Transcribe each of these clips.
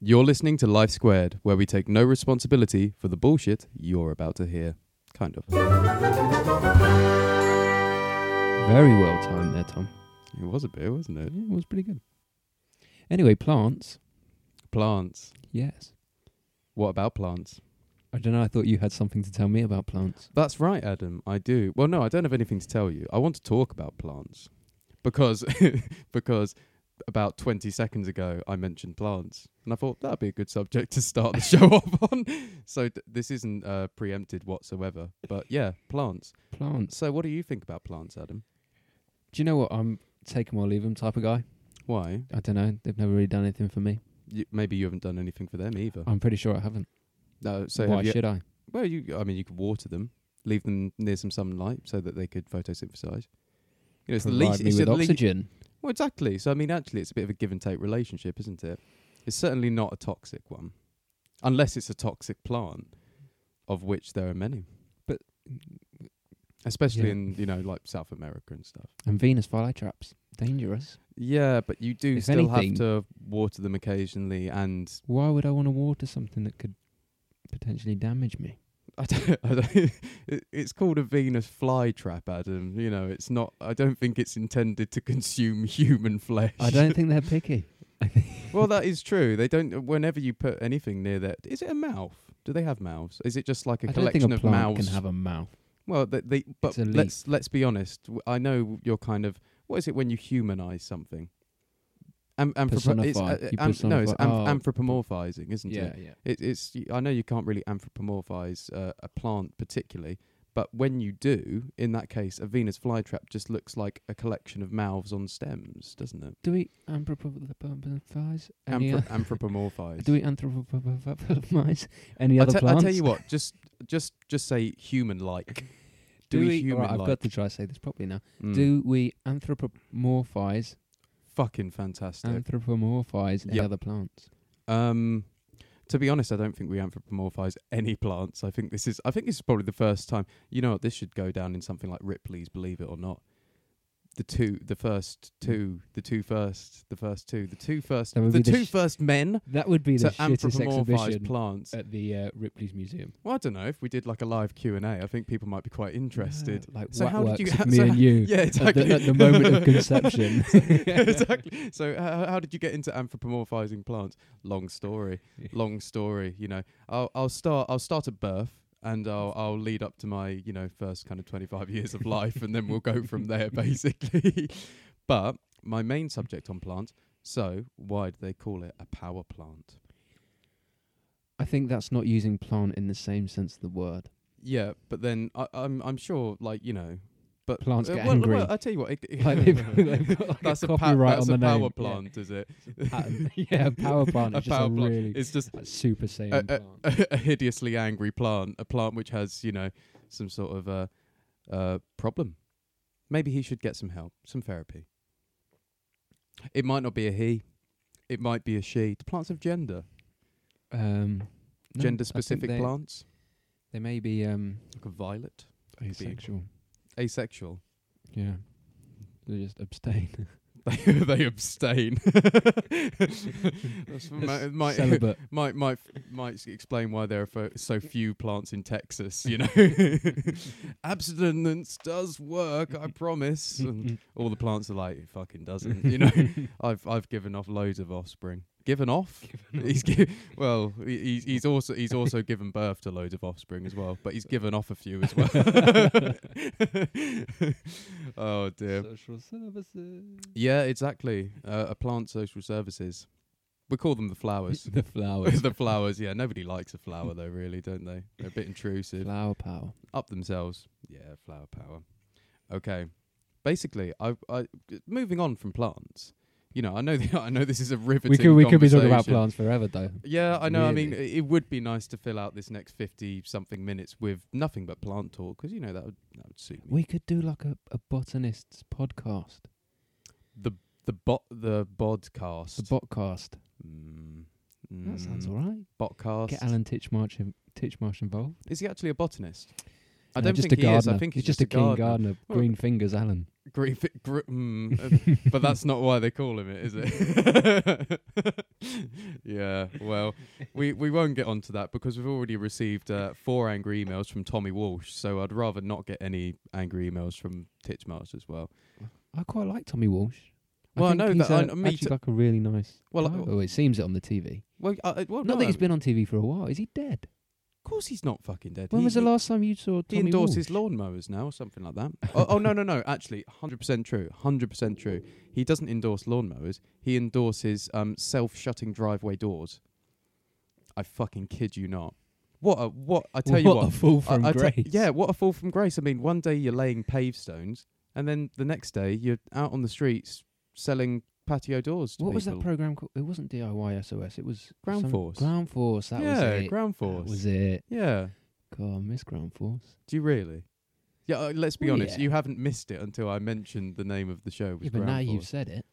You're listening to Life Squared, where we take no responsibility for the bullshit you're about to hear. Kind of. Very well timed there, Tom. It was a bit, wasn't Yeah, it? it was pretty good. Anyway, plants. Plants. Yes. What about plants? I don't know. I thought you had something to tell me about plants. That's right, Adam. I do. Well, no, I don't have anything to tell you. I want to talk about plants because because about 20 seconds ago I mentioned plants, and I thought that'd be a good subject to start the show off on. So th- this isn't uh, preempted whatsoever. But yeah, plants. Plants. So what do you think about plants, Adam? Do you know what? I'm take 'em or leave 'em type of guy. Why? I don't know. They've never really done anything for me. You, maybe you haven't done anything for them either. I'm pretty sure I haven't. No. So Why have you, should I? well, you. I mean, you could water them, leave them near some sunlight so that they could photosynthesize. You know, it's the Provide least. me it's with the lea- oxygen. Well, exactly. So I mean, actually, it's a bit of a give and take relationship, isn't it? It's certainly not a toxic one, unless it's a toxic plant, of which there are many. But- especially Yeah. in you know like South America and stuff. And Venus flytraps. Dangerous. Yeah, but you do If still anything- have to water them occasionally, and Why would I want to water something that could potentially damage me? I don't, I don't, it, it's called a Venus flytrap, Adam. You know, it's not. I don't think it's intended to consume human flesh. I don't think they're picky. well, that is true. They don't. Whenever you put anything near that, is it a mouth? Do they have mouths? Is it just like a I collection a of mouths? can have a mouth. well, they, they but It's a leaf. let's let's be honest. W- I know you're kind of. What is it when you humanize something? Am, anthropo- it's, uh, You am- no, it's am- oh. anthropomorphizing, isn't it? yeah. It, it's. y- I know you can't really anthropomorphize uh, a plant particularly, but when you do, in that case, a Venus flytrap just looks like a collection of mouths on stems, doesn't it? Do we anthropomorphize any? Anthro- anthropomorphize. do we anthropomorphize any I other te- plants? I tell you what, just just just say human-like. Do we? human alright, I've got to try to say this properly now. Mm. Do we anthropomorphize fucking fantastic. anthropomorphize any Yep. other plants? Um, to be honest, I don't think we anthropomorphize any plants. I think this is. I think this is probably the first time. You know what? This should go down in something like Ripley's Believe It or Not. The two, the first two, the two first, the first two, the two first, the be the two sh- first men That would be to the shittest exhibition plants. at the uh, Ripley's Museum. Well, I don't know if we did like a live Q and A. I think people might be quite interested. Yeah, like So how did you- how- me so and you. Yeah, exactly. At the, at the moment of conception. exactly. So how, how did you get into anthropomorphizing plants? Long story. Long story. You know, I'll I'll start I'll start at birth and I'll I'll lead up to my you know first kind of 25 years of life and then we'll go from there basically. but my main subject on plants. So why do they call it a power plant? I think that's not using plant in the same sense of the word. Yeah, but then I, I'm I'm sure like you know. But Plants uh, get well, angry. Well, I tell you what, it, it- Like they've, they've got like that's a a, pa- that's on a the power name. plant, is it? Yeah. yeah, a power plant a is just power a plant. really It's just like, super saiyan a, plant. a, a hideously angry plant, a plant which has, you know, some sort of uh, uh, problem. Maybe he should get some help, some therapy. It might not be a he, it might be a she. Do plants have gender? Um, gender specific plants? They may be um, Like a violet? asexual. Asexual. Yeah, they just abstain. they, they abstain. That's might, might, Celibate. might might might explain why there are fo- so few plants in Texas. You know, abstinence does work. I promise. And all the plants are like, it fucking doesn't. You know, I've I've given off loads of offspring. Given off? he's gi- well, he- he's he's also he's also given birth to loads of offspring as well, but he's given off a few as well. oh dear. Social services. Yeah, exactly. Uh, a plant social services. We call them the flowers. the flowers. the flowers, yeah. Nobody likes a flower though, really, don't they? They're a bit intrusive. Flower power. Up themselves. Yeah, flower power. Okay. Basically, I, I moving on from plants. You know, I know the, I know this is a riveting. We could we could be talking about plants forever though. Yeah, I know. I mean, it would be nice to fill out this next fifty something minutes with nothing but plant talk because you know that would that would suit me. We could do like a, a botanist's podcast. the the bot the bodcast. The botcast. Mm, That sounds mm, all right. Botcast. Get Alan Titchmarsh in, Titchmarsh involved. Is he actually a botanist? I No, don't just think a he gardener. is. I think he's, just, a keen gardener. gardener. Well, Green fingers, Alan. Green, gr- mm, uh, but that's not why they call him it, is it? yeah. Well, we we won't get onto that because we've already received uh, four angry emails from Tommy Walsh. So I'd rather not get any angry emails from Titchmarsh as well. I quite like Tommy Walsh. Well, I think know he's that- uh, I- actually like a really nice. Well, guy. uh, oh, it seems it on the TV. Well, uh, well, Not no, that he's been on TV for a while. Is he dead? Of course, he's not fucking dead. When he, was the he- last time you saw He endorses Walsh? lawnmowers now, or something like that. oh, oh no, no, no! Actually, hundred percent true. Hundred percent true. He doesn't endorse lawnmowers. He endorses um, self-shutting driveway doors. I fucking kid you not. What a what! I tell you what a fall I- from I grace. yeah, what a fall from grace. I mean, one day you're laying pave stones, and then the next day you're out on the streets selling patio doors. What was that program called? It wasn't DIY SOS. It was Ground some- Force. Ground Force. That yeah, was it. Yeah, Ground That force. was it. yeah. God, I miss Ground Force. Do you really? Yeah. Uh, let's be Well, honest. yeah. You haven't missed it until I mentioned the name of the show. Was Yeah, but now Ground you've said it.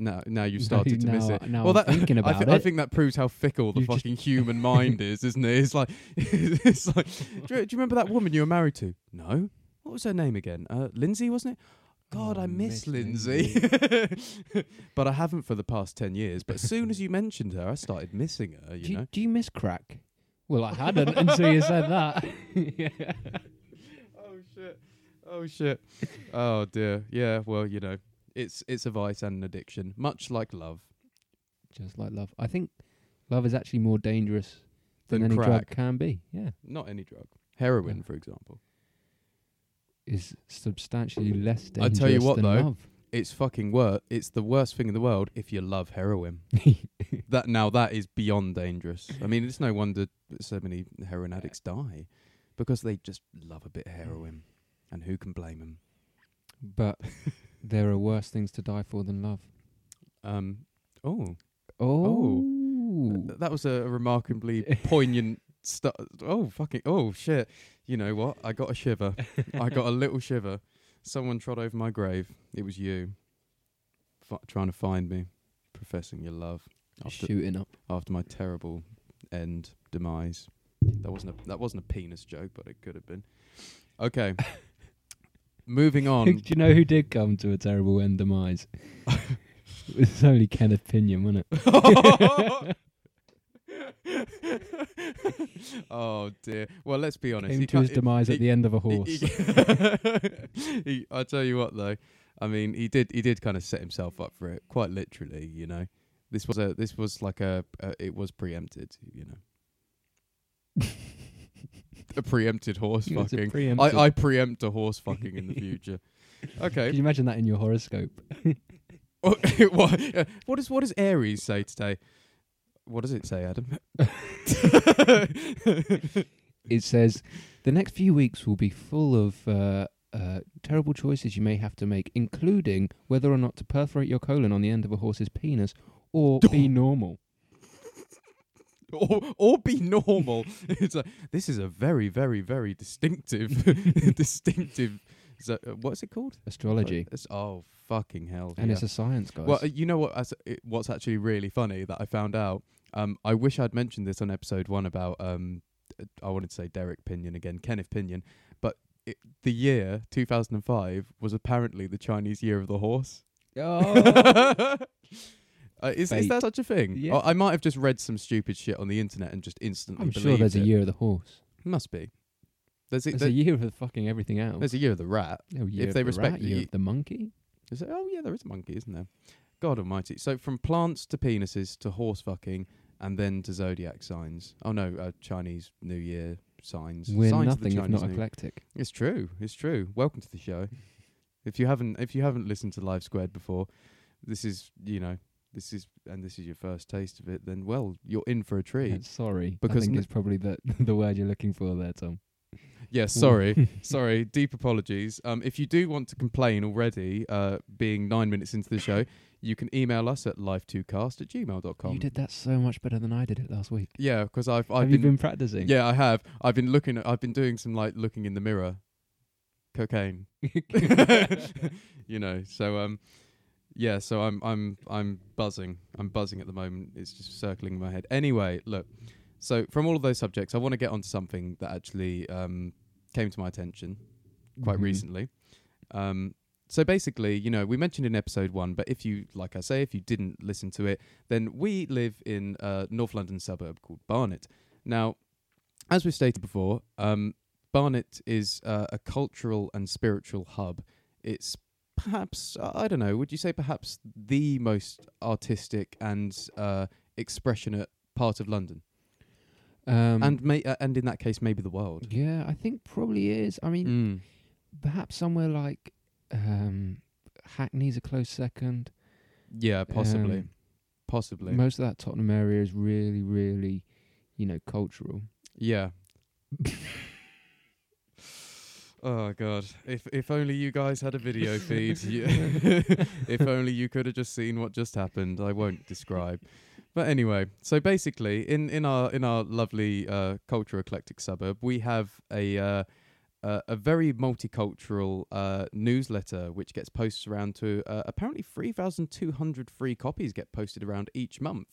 Now, now you've Now- started to miss now- it. now well, I'm that, thinking I, about thi- I it. think that proves how fickle the You've just- fucking human mind is, isn't it? It's like, it's like. Do you, do you remember that woman you were married to? No. What was her name again? Uh, Lindsay, wasn't it? God, Oh, I miss, miss Lindsay. but I haven't for the past ten years. But as soon as you mentioned her, I started missing her. You do, know. you, do you miss crack? Well, I hadn't until you said that. yeah. oh shit. Oh shit. oh dear. Yeah. Well, you know, it's it's a vice and an addiction, much like love. Just like love. I think love is actually more dangerous than, Than any drug can be. Yeah. Not any drug. Heroin, Yeah. for example. Is substantially less I dangerous tell you what, than though, love. It's fucking worse. It's the worst thing in the world if you love heroin. that now that is beyond dangerous. I mean, it's no wonder that so many heroin addicts die because they just love a bit of heroin, and who can blame them? but there are worse things to die for than love. Um. Oh, Oh. th- that was a remarkably poignant. Stu- oh fucking! Oh shit! You know what? I got a shiver. I got a little shiver. Someone trod over my grave. It was you. F- trying to find me, professing your love after Shooting up. after my terrible end demise. That wasn't a that wasn't a penis joke, but it could have been. Okay. Moving on. Do you know who did come to a terrible end demise? it was only Kenneth Pinyan, wasn't it? oh dear. Well, let's be honest. Came he to his demise he- at the end of a horse. he- he- I tell you what, though. I mean, he did. He did kind of set himself up for it, quite literally. You know, this was a. This was like a. a it was preempted. You know, a preempted horse It was a fucking. preemptive. I, I preempt a horse fucking in the future. Okay. Can you imagine that in your horoscope? what, uh, what does what does Aries say today? What does it say, Adam? It says the next few weeks will be full of uh, uh, terrible choices you may have to make, including whether or not to perforate your colon on the end of a horse's penis or be normal. or or be normal. it's like this is a very very very distinctive distinctive. So, uh, what's it called? Astrology. It's, oh fucking hell! And yeah. it's a science, guys. Well, uh, you know what? As, it, what's actually really funny that I found out. Um, I wish I'd mentioned this on episode one about. Um, uh, I wanted to say Derek Pinyan again, Kenneth Pinyan, but it, the year 2005 was apparently the Chinese Year of the Horse. oh, Uh, is, is that such a thing? Yeah. Or I might have just read some stupid shit on the internet and just instantly I'm sure there's a year of the horse. Must be. There's a, There's there- a year of fucking everything else. there's a year of the rat. Oh, year if they the respect rat, the year of the monkey. Is it? Oh yeah, there is a monkey, isn't there? God Almighty! So from plants to penises to horse fucking, and then to zodiac signs. Oh no, uh, Chinese New Year signs. We're signs nothing if not New- eclectic. It's true. It's true. Welcome to the show. if you haven't, if you haven't listened to Life Squared before, this is you know this is and this is your first taste of it. Then well, you're in for a treat. Yeah, sorry, Because I think n- it's probably the the word you're looking for there, Tom. Yes, sorry, sorry. Deep apologies. Um, if you do want to complain already, uh, being nine minutes into the show, you can email us at live2cast at gmail.com. You did that so much better than I did it last week. Yeah, because I've I've Have you been practicing? yeah I have I've been looking at I've been doing some like looking in the mirror, cocaine. you know, so um, yeah, so I'm I'm I'm buzzing. I'm buzzing at the moment. It's just circling in my head. Anyway, look. So from all of those subjects, I want to get onto something that actually um came to my attention quite Mhm. recently. Um, so basically, you know, we mentioned in episode one, but if you, like I say, if you didn't listen to it, then we live in a North London suburb called Barnet. Now, as we've stated before, um, Barnet is uh, a cultural and spiritual hub. It's perhaps, I don't know, would you say perhaps the most artistic and uh, expressionate part of London? Um, and may, uh, and in that case, maybe the world. yeah, I think probably is. I mean, Mm. perhaps somewhere like um, Hackney's a close second. Yeah, possibly. Um, possibly. Most of that Tottenham area is really, really, you know, cultural. Yeah. oh god! If if only you guys had a video feed. if only you could have just seen what just happened. I won't describe. But anyway, so basically, in in our in our lovely uh, culture eclectic suburb, we have a. Uh, uh, a very multicultural uh, newsletter which gets posted around to uh, apparently 3,200 free copies get posted around each month,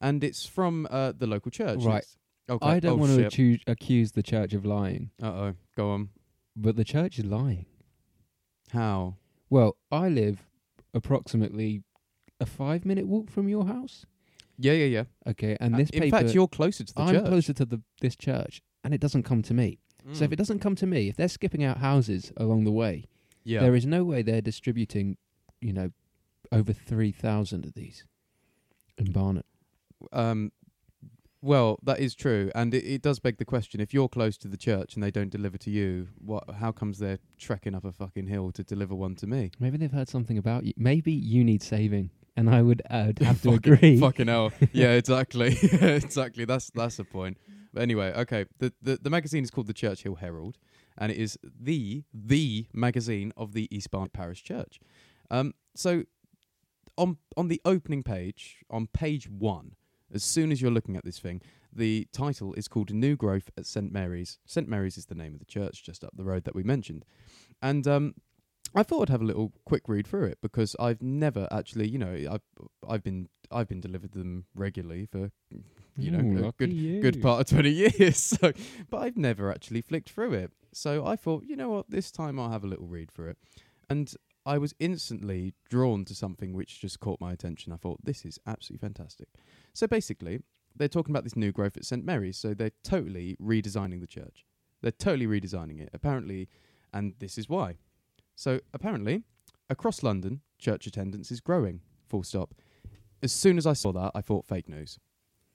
and it's from uh, the local church. Right. It's- Okay. I don't oh, want to shit. accuse, accuse the church of lying, Uh oh. Go on. but the church is lying. How? Well, I live approximately a five minute walk from your house. Yeah, yeah, yeah. Okay, and Uh, this in paper, fact, you're closer to the church. I'm church. closer to the this church, and it doesn't come to me. So if Mm. it doesn't come to me, if they're skipping out houses along the way, yeah. there is no way they're distributing, you know, over three thousand of these in Barnet. um, well, that is true, and it, it does beg the question: if you're close to the church and they don't deliver to you, what? How comes they're trekking up a fucking hill to deliver one to me? Maybe they've heard something about you. Maybe you need saving, and I would uh, have to Fucking- agree. Fucking hell. yeah, exactly. exactly. That's that's the point. But anyway, okay. The, the the magazine is called the Churchill Herald, and it is the the magazine of the East Barnet Parish Church. Um, so on on the opening page, on page one, as soon as you're looking at this thing, the title is called New Growth at St Mary's. St Mary's is the name of the church just up the road that we mentioned, and um, I thought I'd have a little quick read through it because I've never actually, you know, I've I've been I've been delivered them regularly for you know a good you. good part of 20 years so but I've never actually flicked through it. So I thought you know what this time I'll have a little read through it. And I was instantly drawn to something which just caught my attention. I thought this is absolutely fantastic. So basically they're talking about this new growth at St Mary's so they're totally redesigning the church. They're totally redesigning it apparently and this is why so apparently across London church attendance is growing full stop as soon as I saw that I thought fake news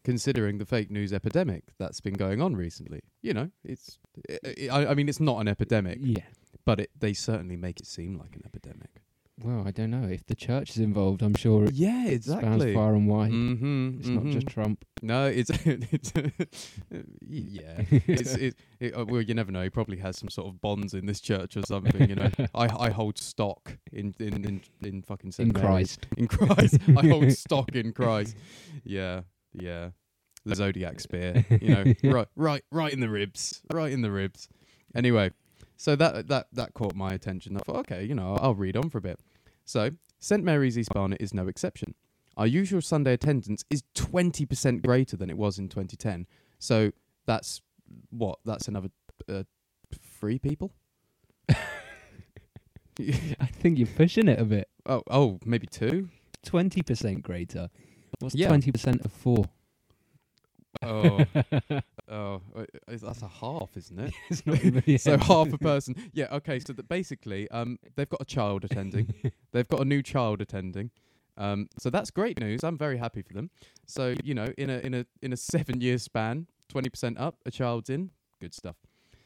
considering the fake news epidemic that's been going on recently. You know, it's i I, I mean it's not an epidemic, Yeah. but it, they certainly make it seem like an epidemic. Well, I don't know if the church is involved. I'm sure it Yeah, spans far and wide. Mm-hmm, It's not just Trump. no, it's it's yeah. It's it, it, uh, well, you never know. He probably has some sort of bonds in this church or something. You know, I I hold stock in in in, in fucking St. in Mary's. Christ. in Christ. I hold stock in Christ. Yeah, yeah. The zodiac spear, you know, right, right, right in the ribs, right in the ribs. Anyway, so that that that caught my attention. I thought, okay, you know, I'll read on for a bit. So, St Mary's East Barnet is no exception. Our usual Sunday attendance is 20% greater than it was in 2010. So that's what? That's another uh, three people. I think you're pushing it a bit. Oh, oh, maybe two. Twenty percent greater. What's Yeah. twenty percent of four? Oh, oh, uh, that's a half, isn't it? it's not even, yeah. so half a person. Yeah, okay. So that basically, um, they've got a child attending. they've got a new child attending. Um, so that's great news. I'm very happy for them. So you know, in a in a in a seven year span, twenty percent up, a child's in. Good stuff.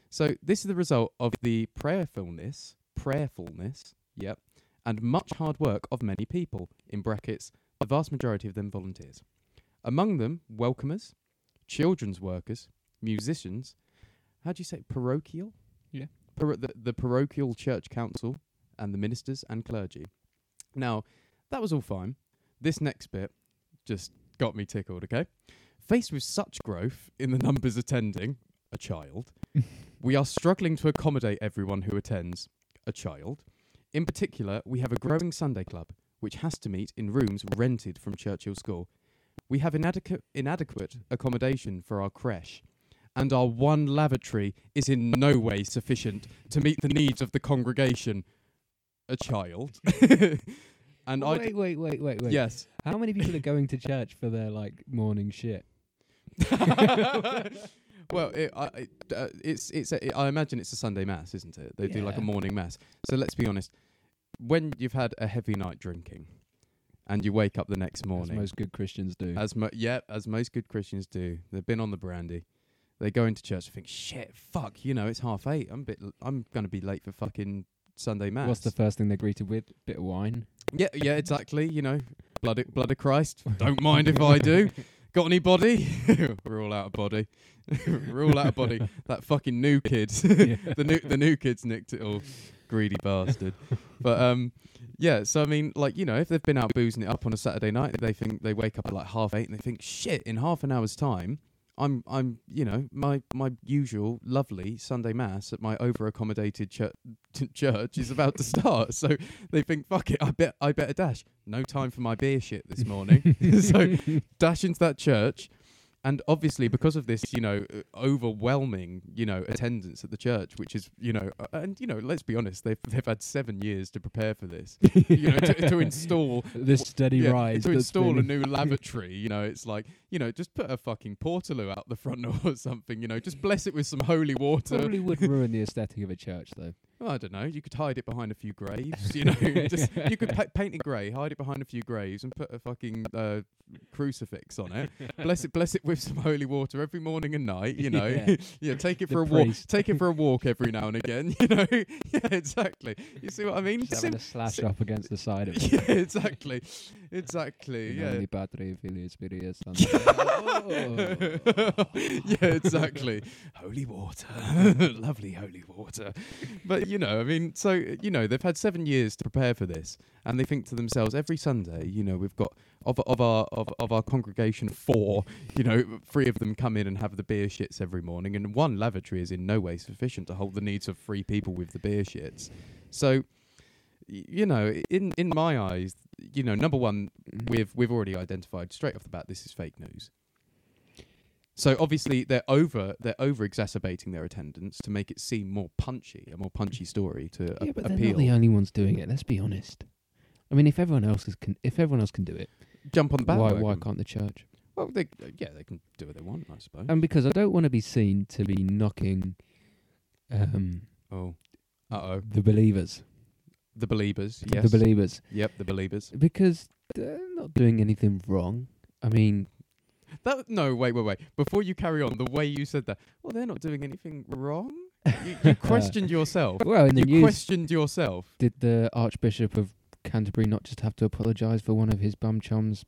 So this is the result of the prayerfulness, prayerfulness, yep, and much hard work of many people. In brackets, the vast majority of them volunteers. Among them, welcomers, children's workers, musicians. How do you say parochial? Yeah. Par- the, the parochial church council and the ministers and clergy. Now, that was all fine. This next bit just got me tickled, okay? Faced with such growth in the numbers attending, a child, we are struggling to accommodate everyone who attends, a child. In particular, we have a growing Sunday club, which has to meet in rooms rented from Churchill School. We have inadequate, inadequate accommodation for our creche, and our one lavatory is in no way sufficient to meet the needs of the congregation. a child, and I wait, wait, wait, wait, wait. yes. How many people are going to church for their like morning shit? well, it, I, it, uh, it's it's a, it, I imagine it's a Sunday mass, isn't it? They do like a Yeah. morning mass. So let's be honest. When you've had a heavy night drinking, and you wake up the next morning. As most good Christians do. as mo- yeah, as most good Christians do, they've been on the brandy. They go into church and think, "Shit, fuck, you know, it's half eight. I'm a bit, l- I'm gonna be late for fucking Sunday mass." What's the first thing they're greeted with? Bit of wine. yeah, yeah, exactly. You know, blood, of- blood of Christ. Don't mind if I do. Got any body? We're all out of body. We're all out of body. That fucking new kid. the new the new kid's nicked it all. Greedy bastard. But um yeah, so I mean, like, you know, if they've been out boozing it up on a Saturday night, they think they wake up at like half eight and they think, shit, in half an hour's time, I'm I'm you know, my my usual lovely Sunday mass at my over accommodated chur- church is about to start. So they think, fuck it, I bet I better dash. No time for my beer shit this morning. so dash into that church and obviously because of this you know overwhelming you know attendance at the church which is you know uh, and you know let's be honest they've they've had 7 years to prepare for this you know to, to install this steady yeah, rise. to install a new lavatory you know it's like you know just put a fucking portaloo out the front door or something you know just bless it with some holy water Probably would ruin the aesthetic of a church, though. Well, I don't know. You could hide it behind a few graves. You know, just you could pa- paint it grey, hide it behind a few graves, and put a fucking uh, crucifix on it. bless it, bless it with some holy water every morning and night. You know, yeah, Yeah. take it The for a walk. Take it for a walk every now and again. You know, yeah, exactly. You see what I mean? Just having a slash sim- up against the side of it. yeah, exactly, exactly. Yeah. nomine Patri, Filii, Spiritus Sancti. yeah, exactly. holy water, lovely holy water. But you know, I mean, so you know, they've had seven years to prepare for this, and they think to themselves, every Sunday, you know, we've got of of our of, of our congregation four, you know, three of them come in and have the beer shits every morning, and one lavatory is in no way sufficient to hold the needs of three people with the beer shits. So. You know, in in my eyes, you know, number one, we've we've already identified straight off the bat this is fake news. So obviously they're over they're over exacerbating their attendance to make it seem more punchy, a more punchy story to yeah, a- but they're not the only ones doing it. Let's be honest. I mean, if everyone else is can, if everyone else can do it, Jump on the why bandwagon. why can't the church? Well, they yeah they can do what they want, I suppose. And because I don't want to be seen to be knocking um, oh, uh oh, the believers, the believers. Yes. the believers, Yep, the believers. because they're not doing anything wrong. I mean, That no, wait, wait, wait. Before you carry on, the way you said that, well, they're not doing anything wrong. You, you questioned yourself. well, in the You news, questioned yourself. did the Archbishop of Canterbury not just have to apologise for one of his bum chums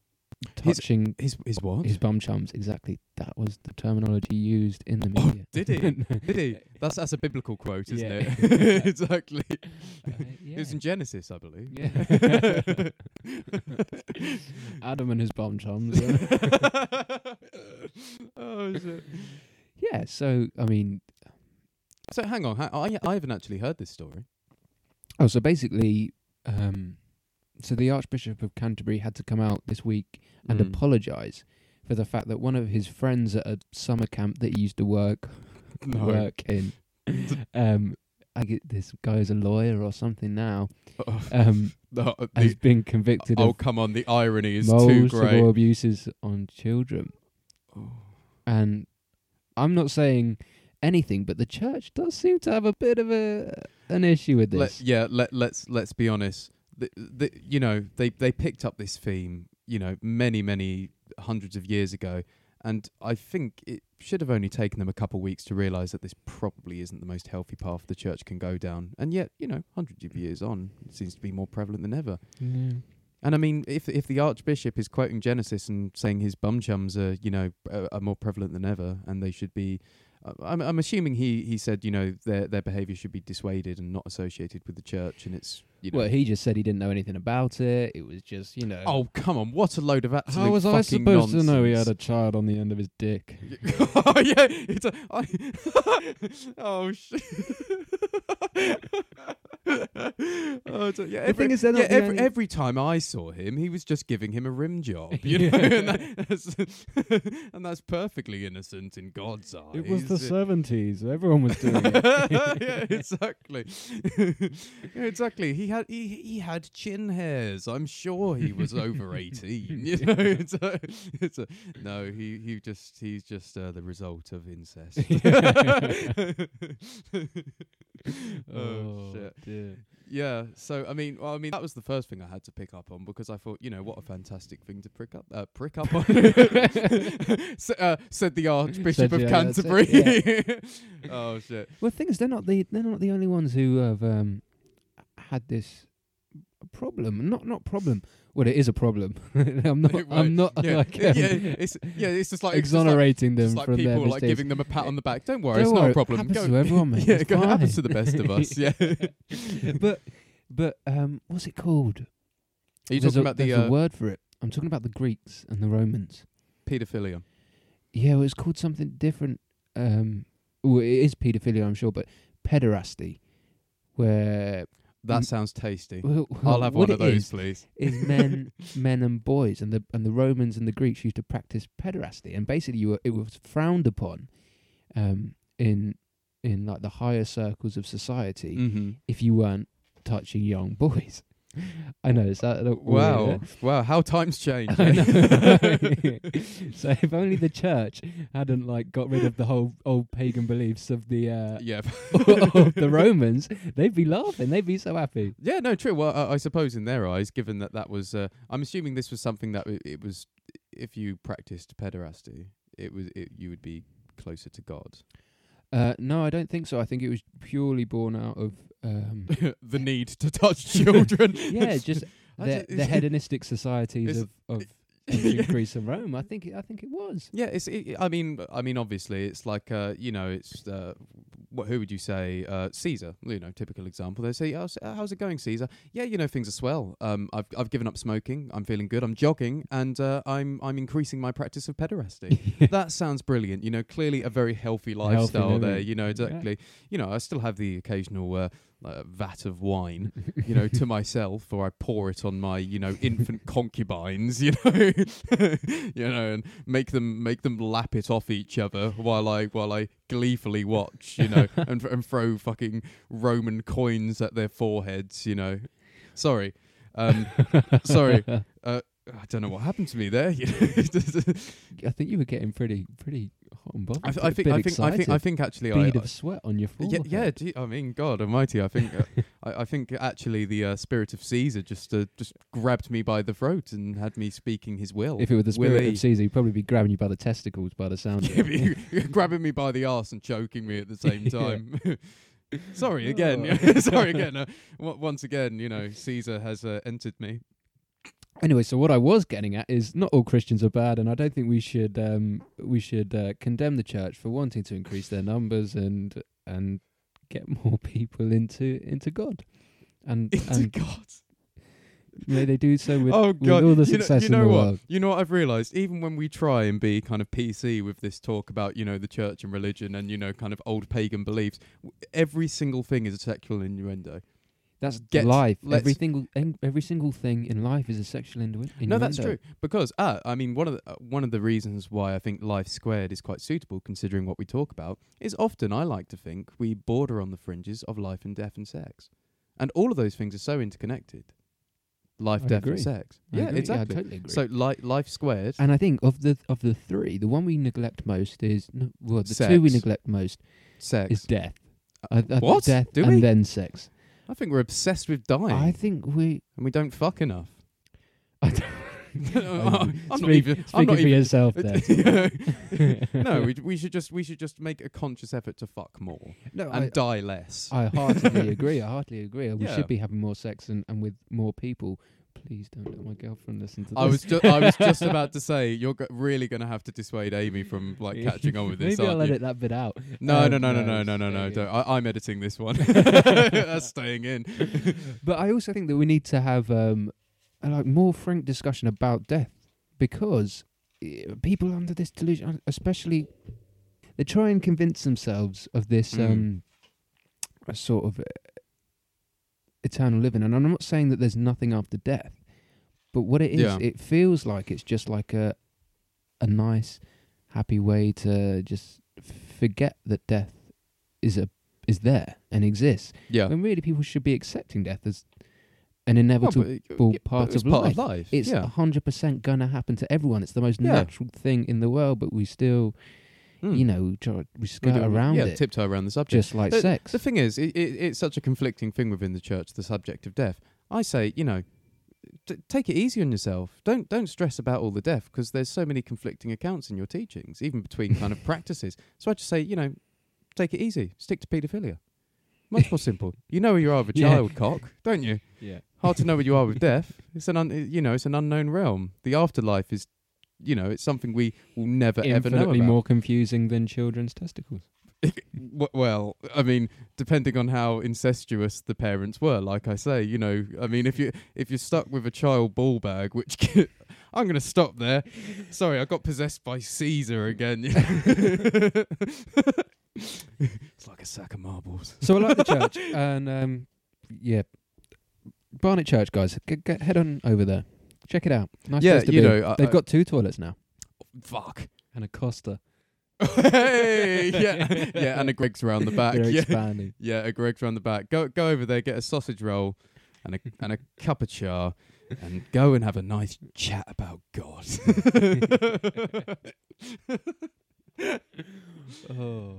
touching His his what? his bum chums? Exactly, that was the terminology used in the Oh, media. did he? Did he? That's that's a biblical quote, isn't Yeah. it? exactly. Uh, It was in Genesis, I believe. Yeah. Adam and his bum chums. oh shit. yeah, so I mean, So hang on, I I haven't actually heard this story. oh, so basically, um, so the Archbishop of Canterbury had to come out this week and Mm. apologise for the fact that one of his friends at a summer camp that he used to work No. work in, um, I get this guy is a lawyer or something now, Oh, um, the- has been convicted oh of come on, the irony is too multiple great. abuses on children. Oh. And I'm not saying anything, but the church does seem to have a bit of a an issue with Let, this. yeah, let let's let's be honest. The, the, you know, they they picked up this theme, you know, many many hundreds of years ago, and I think it should have only taken them a couple of weeks to realise that this probably isn't the most healthy path the church can go down. And yet, you know, hundreds of years on, it seems to be more prevalent than ever. Yeah. And I mean, if if the archbishop is quoting Genesis and saying his bum chums are, you know, are, are more prevalent than ever, and they should be, uh, I'm I'm assuming he he said, you know, their their behaviour should be dissuaded and not associated with the church, and it's you know. Well, he just said he didn't know anything about it. It was just, you know. oh come on! What a load of absolute how was I fucking supposed to know he had a child on the end of his dick? oh yeah, it's a, I, oh shit. oh, so- yeah, The every, thing is, yeah, every, only- every time I saw him, he was just giving him a rim job, you Yeah. know, and, that- that's, and that's perfectly innocent in God's eyes. It was the seventies. Everyone was doing it. yeah, exactly. yeah, exactly. He had he, he had chin hairs. I'm sure he was over eighteen. You know, it's a, it's a, no. He he just he's just uh, the result of incest. oh, shit. dear. Yeah. So I mean, well, I mean that was the first thing I had to pick up on because I thought, you know, what a fantastic thing to prick up, uh, prick up on. S- uh, said the Archbishop Said of the- uh, said- Canterbury. oh shit. Well, the thing is, they're not the they're not the only ones who have um, had this problem. Not not problem. Well, it is a problem. I'm not. Right, I'm not yeah. like yeah, um, it's yeah, it's just like it's just like- exonerating them like from their people like mistakes. giving them a pat on the back. Don't worry, Don't it's not a problem. happens Go- to everyone, mate. yeah, It's it happens to the best of us. Yeah. But but um, what's it called? you there's talking a, about the a uh, word for it. I'm talking about the Greeks and the Romans. paedophilia? Yeah, well, it's called something different. Um, well, it is paedophilia, I'm sure, but pederasty, where That sounds tasty. well, I'll have one of those, is, please. is men, men and boys, and the and the Romans and the Greeks used to practice pederasty, and basically you were, it was frowned upon, um, in in like the higher circles of society Mm-hmm. if you weren't touching young boys. I know, is that weird, Wow, eh? wow, how times change. Eh? so if only the church hadn't like got rid of the whole old pagan beliefs of the uh, yeah, of the Romans, they'd be laughing. They'd be so happy. yeah, no, true. Well, I, I suppose in their eyes, given that that was, uh, I'm assuming this was something that it, it was, if you practiced pederasty, it was, it, you would be closer to God. Uh, no, I don't think so. I think it was purely born out of um, the need to touch children. yeah, just the, the hedonistic societies of, of ancient Greece and Rome. I think it, I think it was. Yeah, it's. It, I mean, I mean, obviously, it's like, uh, you know, it's. Uh, what? Who would you say? Uh, Caesar. You know, typical example. They say, oh, uh, "How's it going, Caesar?" Yeah, you know, things are swell. Um, I've I've given up smoking. I'm feeling good. I'm jogging, and uh, I'm I'm increasing my practice of pederasty. that sounds brilliant. You know, clearly a very healthy lifestyle there. You know, Yeah. exactly. You know, I still have the occasional. Uh, uh, vat of wine, you know, to myself, or I pour it on my, you know, infant concubines, you know, you know, and make them make them lap it off each other while I while I gleefully watch, you know, and and throw fucking Roman coins at their foreheads, you know. Sorry, um, sorry. Uh, I don't know what happened to me there. I think you were getting pretty pretty hot and bothered. I, th- I think I think I think I think actually I, bead I of sweat on your forehead. yeah. gee, I mean, God Almighty. I think uh, I, I think actually the uh, spirit of Caesar just uh, just grabbed me by the throat and had me speaking his will. If it were the spirit Willie. of Caesar, he'd probably be grabbing you by the testicles by the sound of it. grabbing me by the arse and choking me at the same time. Sorry again. Oh. Sorry again. Uh, w- once again, you know, Caesar has uh, entered me. Anyway, so what I was getting at is not all Christians are bad, and I don't think we should um, we should uh, condemn the church for wanting to increase their numbers and and get more people into into God. And Into and God. may they do so with, oh with all the you know, success you know in the what? world. You know what I've realised? Even when we try and be kind of PC with this talk about you know the church and religion and you know kind of old pagan beliefs, every single thing is a sexual innuendo. That's Get- life. Every single every single thing in life is a sexual innuendo. No, that's true. Because uh, I mean, one of the uh, one of the reasons why I think Life Squared is quite suitable, considering what we talk about, is often I like to think we border on the fringes of life and death and sex, and all of those things are so interconnected. Life, I death, agree. and sex. I yeah, agree. exactly. I totally agree. So, li- Life Squared. and I think of the of the three, the one we neglect most is no, well, the two we neglect most sex. is death. Uh, what? Death Do and we? then sex. I think we're obsessed with dying, I think we. and we don't fuck enough. I don't, I'm not Speak- even. I'm speaking not for even. yourself there. no, we, we should just we should just make a conscious effort to fuck more no, and I, die less. I heartily agree. I heartily agree. We Yeah. should be having more sex and, and with more people. Please don't let my girlfriend listen to this. I was just I was just about to say you're go- really going to have to dissuade Amy from like catching on with this. Maybe I'll you? edit that bit out. No, Um, no, no, no, no, no, no, no. Don't. I, I'm editing this one. That's staying in. But I also think that we need to have um, a, like more frank discussion about death because eh, people under this delusion, especially, they try and convince themselves of this Mm. um, a sort of uh, eternal living. And I'm not saying that there's nothing after death, but what it is, Yeah. it feels like it's just like a a nice, happy way to just forget that death is a is there and exists. Yeah. When really people should be accepting death as an inevitable uh, yeah, but part it's of part life. of life. It's yeah. hundred percent gonna happen to everyone. It's the most Yeah. natural thing in the world, but we still, Mm. you know, try, we We skirt do- around yeah, it, tiptoe around the subject. just like the, sex. The thing is, it, it, it's such a conflicting thing within the church, the subject of death. I say, you know, t- take it easy on yourself. Don't don't stress about all the death because there's so many conflicting accounts in your teachings, even between kind of practices. So I just say, you know, take it easy. Stick to paedophilia. Much more simple. You know where you are with a Yeah. child cock, don't you? yeah, Hard to know where you are with death. It's an un, you know, it's an unknown realm. The afterlife is, you know, it's something we will never ever know infinitely about. more confusing than children's testicles. W- well, I mean, depending on how incestuous the parents were, like I say, you know, I mean, if you if you're stuck with a child ball bag, which I'm going to stop there. Sorry, I got possessed by Caesar again. it's like a sack of marbles. So I like the church, and um, yeah, Barnet Church guys, get, get head on over there, check it out. Nice Yeah, place to you be. know, I- they've I- got two toilets now Fuck. and a Costa. hey, yeah, yeah, and a Greggs around the back. They're Yeah, expanding. yeah, a Greggs around the back. Go go over there, get a sausage roll and a and a cup of char, and go and have a nice chat about God. oh.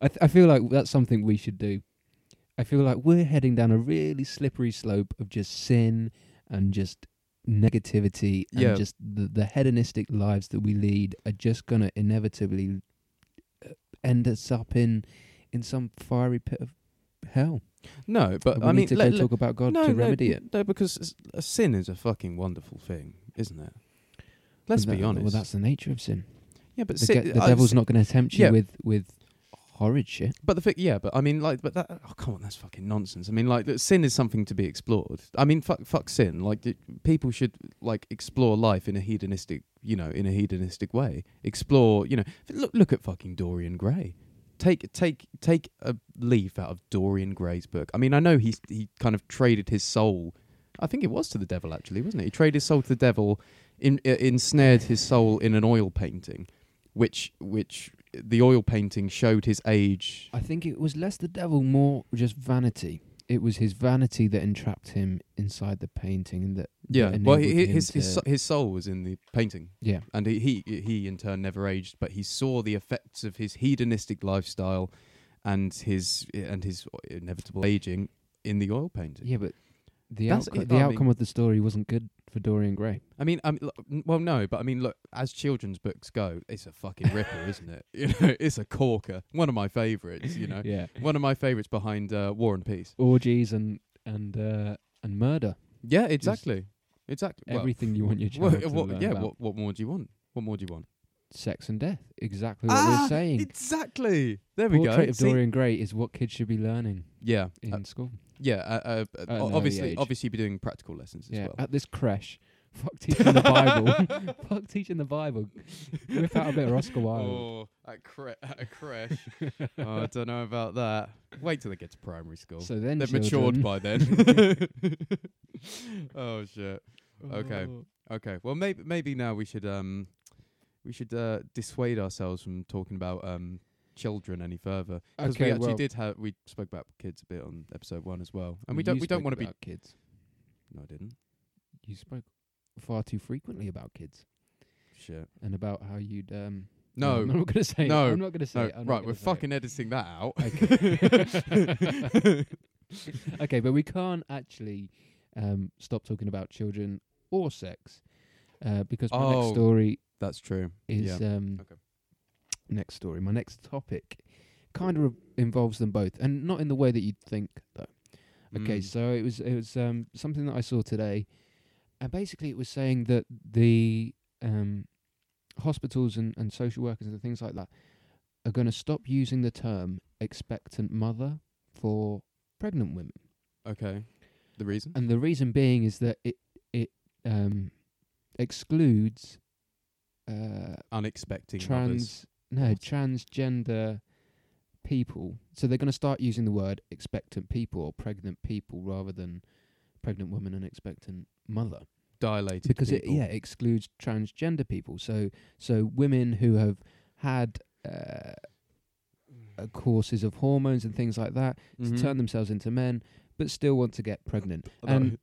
I th- I feel like that's something we should do. I feel like we're heading down a really slippery slope of just sin and just negativity and Yeah. just the, the hedonistic lives that we lead are just gonna inevitably uh, end us up in in some fiery pit of hell. no, but we I need mean, to let- go let- talk about God no, to no, remedy it. No, because a sin is a fucking wonderful thing, isn't it? Let's be honest. Well, that's the nature of sin. yeah, but The, sin, ge- the devil's not going to tempt you yeah. with with horrid shit. But the thing, yeah, but I mean, like, but that, oh, come on, that's fucking nonsense. I mean, like, sin is something to be explored. I mean, fuck, fuck sin. Like, people should like explore life in a hedonistic, you know, in a hedonistic way. Explore, you know, look, look at fucking Dorian Gray. Take, take, take a leaf out of Dorian Gray's book. I mean, I know he's he kind of traded his soul. I think it was to the devil, actually, wasn't it? He traded his soul to the devil, in, uh, ensnared his soul in an oil painting, which, which the oil painting showed his age I think it was less the devil, more just vanity. It was his vanity that entrapped him inside the painting, and that Yeah, that well, he, his his his soul was in the painting, yeah, and he, he he in turn never aged, but he saw the effects of his hedonistic lifestyle, and his and his inevitable aging in the oil painting. yeah, but the outco- it, the outcome mean- of the story wasn't good for Dorian Gray. I mean, I mean, look, well, no, but I mean, look, as children's books go, it's a fucking ripper, isn't it? You know, it's a corker. One of my favourites. You know, yeah, one of my favourites behind uh, War and Peace. orgies and and uh, and murder. Yeah, exactly, exactly. Well, Everything you want your well, child to what- learn yeah, about. what what more do you want? What more do you want? sex and death. Exactly what Ah, we're saying. Exactly. There we Portrait go. of See? Dorian Gray is what kids should be learning Yeah, in uh, school. Yeah. Uh, uh, uh, At an o- obviously, age. obviously, be doing practical lessons as Yeah, well. at this creche. Fuck teaching the Bible. Fuck teaching the Bible. Whip out a bit of Oscar Wilde. Oh, at, cre- at a creche. oh, I don't know about that. Wait till they get to primary school. So then They've children- matured by then. oh shit. okay. Oh. Okay. Well, maybe maybe now we should um we should uh, dissuade ourselves from talking about um children any further because we actually well- did have we spoke about kids a bit on episode one as well, and Well, we don't we don't want to be. kids. No, I didn't. You spoke far too frequently about kids Shit. and about how you'd um. No. I'm not gonna say. it. No, I'm not gonna say. No, it. Right, we're say it. fucking editing that out. Okay. okay, but we can't actually um, stop talking about children or sex uh, because my next Oh, story That's true. is yeah. um, Okay. Next story. My next topic kind of involves them both, and not in the way that you'd think, though. Okay, Mm. so it was it was um, something that I saw today, and basically it was saying that the um, hospitals and, and social workers and things like that are going to stop using the term expectant mother for pregnant women, Okay. The reason? and the reason being is that it it um, excludes uh, Unexpected mothers. No transgender people. So they're going to start using the word expectant people or pregnant people rather than pregnant woman and expectant mother Dilated because it people. yeah excludes transgender people. So so women who have had uh, uh, courses of hormones and things like that Mhm. to turn themselves into men, but still want to get pregnant. And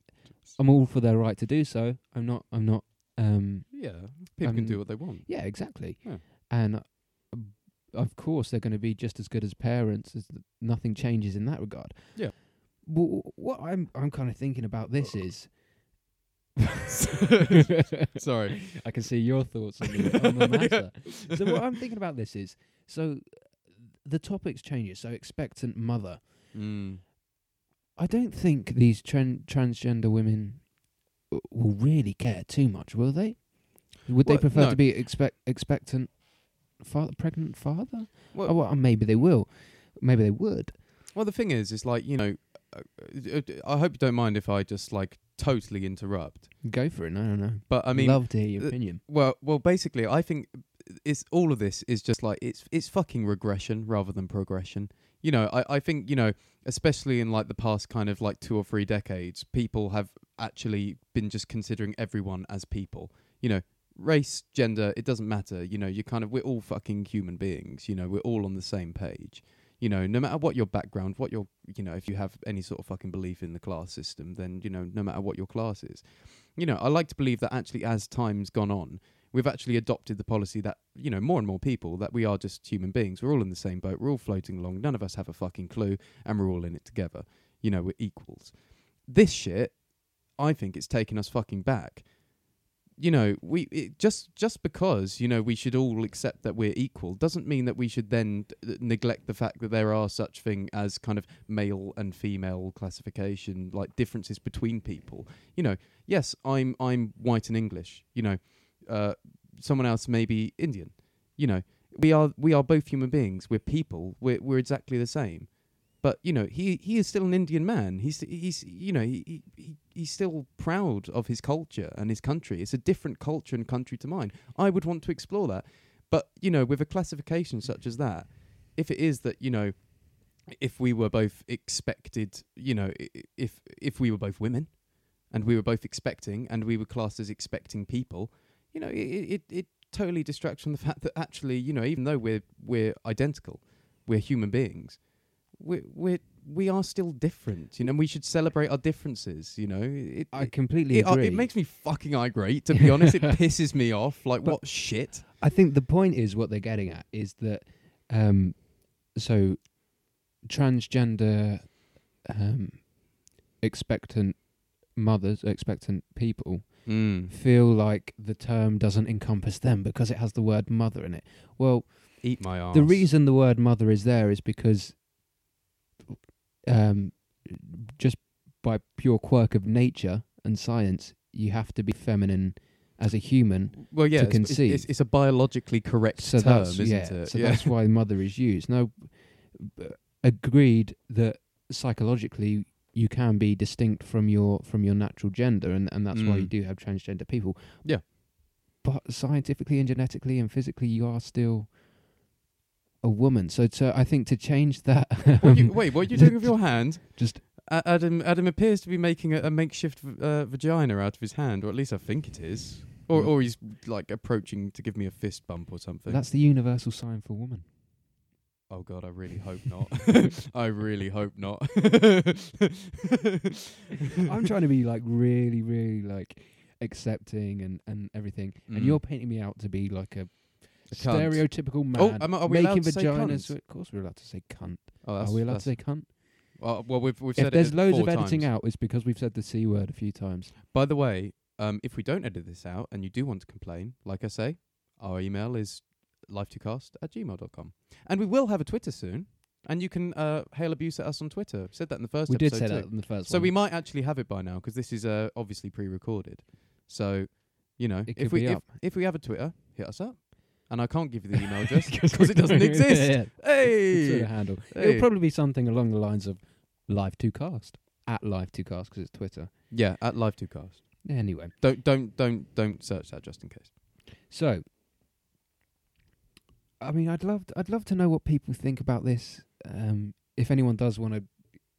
I'm all for their right to do so. I'm not. I'm not. Um, yeah, people can um, do what they want. yeah, exactly. Yeah. And of course, they're going to be just as good as parents. As nothing changes in that regard. Yeah. Well, what I'm I'm kind of thinking about this is. Sorry. I can see your thoughts on the, on the matter. So what I'm thinking about this is so the topics changes. So expectant mother. Mm. I don't think these tran- transgender women w- will really care too much, will they? Would they prefer no. to be expect expectant father, pregnant father? Well, oh, well, maybe they will. Maybe they would. Well, the thing is, it's like you know, uh, uh, I hope you don't mind if I just like totally interrupt. Go for it. No, no, no. But I mean, love to hear your uh, opinion. well, well, basically, I think it's all of this is just like it's it's fucking regression rather than progression. You know, I I think you know, especially in like the past kind of like two or three decades, people have actually been just considering everyone as people. You know, race, gender, it doesn't matter. You know, you're kind of we're all fucking human beings. You know, we're all on the same page. You know, no matter what your background, what your you know, if you have any sort of fucking belief in the class system, then you know, no matter what your class is, you know, I like to believe that actually as time's gone on, we've actually adopted the policy that you know more and more people that we are just human beings. We're all in the same boat. We're all floating along. None of us have a fucking clue, and we're all in it together. You know, we're equals. This shit, I think it's taken us fucking back. You know, we it, just just because you know we should all accept that we're equal doesn't mean that we should then d- neglect the fact that there are such thing as kind of male and female classification, like differences between people. You know, yes, I'm I'm white and English. You know, uh, someone else may be Indian. You know, we are we are both human beings. We're people. We're we're exactly the same. But you know, he he is still an Indian man. He's he's you know he, he- he he's still proud of his culture and his country. It's a different culture and country to mine. I would want to explore that. But you know, with a classification such as that, if it is that you know, if we were both expected, you know, if if we were both women, and we were both expecting, and we were classed as expecting people, you know, it it, it totally distracts from the fact that actually, you know, even though we're we're identical, we're human beings, we're we're we are still different, you know, and we should celebrate our differences, you know. It, I completely it, uh, agree. it makes me fucking irate, to be honest. It pisses me off. Like, But- what shit? I think the point is what they're getting at is that um so transgender um expectant mothers expectant people Mm. feel like the term doesn't encompass them because it has the word mother in it. Well, Eat my ass. the reason the word mother is there is because um just by pure quirk of nature and science you have to be feminine as a human well, yeah, to it's- conceive. it's, it's a biologically correct so term, isn't yeah. it? So yeah. that's why mother is used. Now, b- agreed that psychologically you can be distinct from your from your natural gender, and and that's why you Mm. do have transgender people. Yeah. But scientifically and genetically and physically, you are still a woman. So to I think to change that, What you, um, wait, what are you doing with your hand? just Adam Adam appears to be making a, a makeshift v- uh, vagina out of his hand, or at least I think it is. Or or he's like approaching to give me a fist bump or something. that's the universal sign for woman. oh god, I really hope not. I really hope not. I'm trying to be like really, really like accepting and and everything, and Mm. you're painting me out to be like a. stereotypical man. Oh, am are we allowed making to say vaginas. cunt? Of course, we're allowed to say cunt. Oh, Are we allowed that's- to say cunt? Well, well, we've we've said If there's it loads four of editing times. out, it's because we've said the c word a few times. By the way, um, if we don't edit this out and you do want to complain, like I say, our email is life2cast at gmail.com. And we will have a Twitter soon. And you can uh, hail abuse at us on Twitter. Said that in the first we did episode say too. that in the first So one. we might actually have it by now because this is uh, obviously pre-recorded. So, you know, It if could we be if, up. if we have a Twitter, hit us up. And I can't give you the email address because it doesn't exist. yeah, Hey, Twitter handle. Hey. It'll probably be something along the lines of live two cast at live two cast because it's Twitter. yeah, at live 2 cast. Anyway, Don't don't don't don't search that just in case. so I mean, I'd love I'd love to know what people think about this um, if anyone does want to,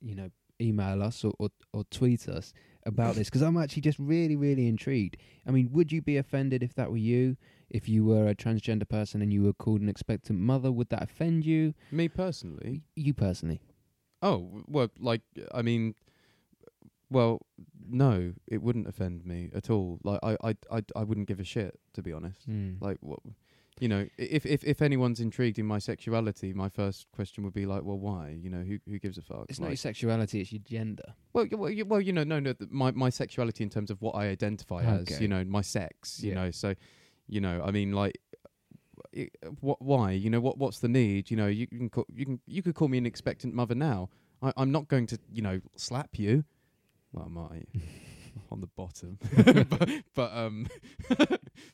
you know, email us or, or or tweet us about this, because I'm actually just really really intrigued. I mean, would you be offended if that were you? If you were a transgender person and you were called an expectant mother, would that offend you? Me personally, You personally? Oh well, like I mean, well, no, it wouldn't offend me at all. Like I, I, I, I wouldn't give a shit to be honest. Mm. Like what, you know, i- if if if anyone's intrigued in my sexuality, my first question would be like, well, why? You know, who who gives a fuck? it's not your sexuality; it's your gender. well, y- well, you, well, you know, no, no, th- my my sexuality in terms of what I identify as, you know, my sex, you Yeah. know, so, you know, I mean, like. i what? Why? You know what? What's the need? You know, you can call, you can you could call me an expectant mother now. I, I'm not going to you know slap you. Well, I might on the bottom, but, but um,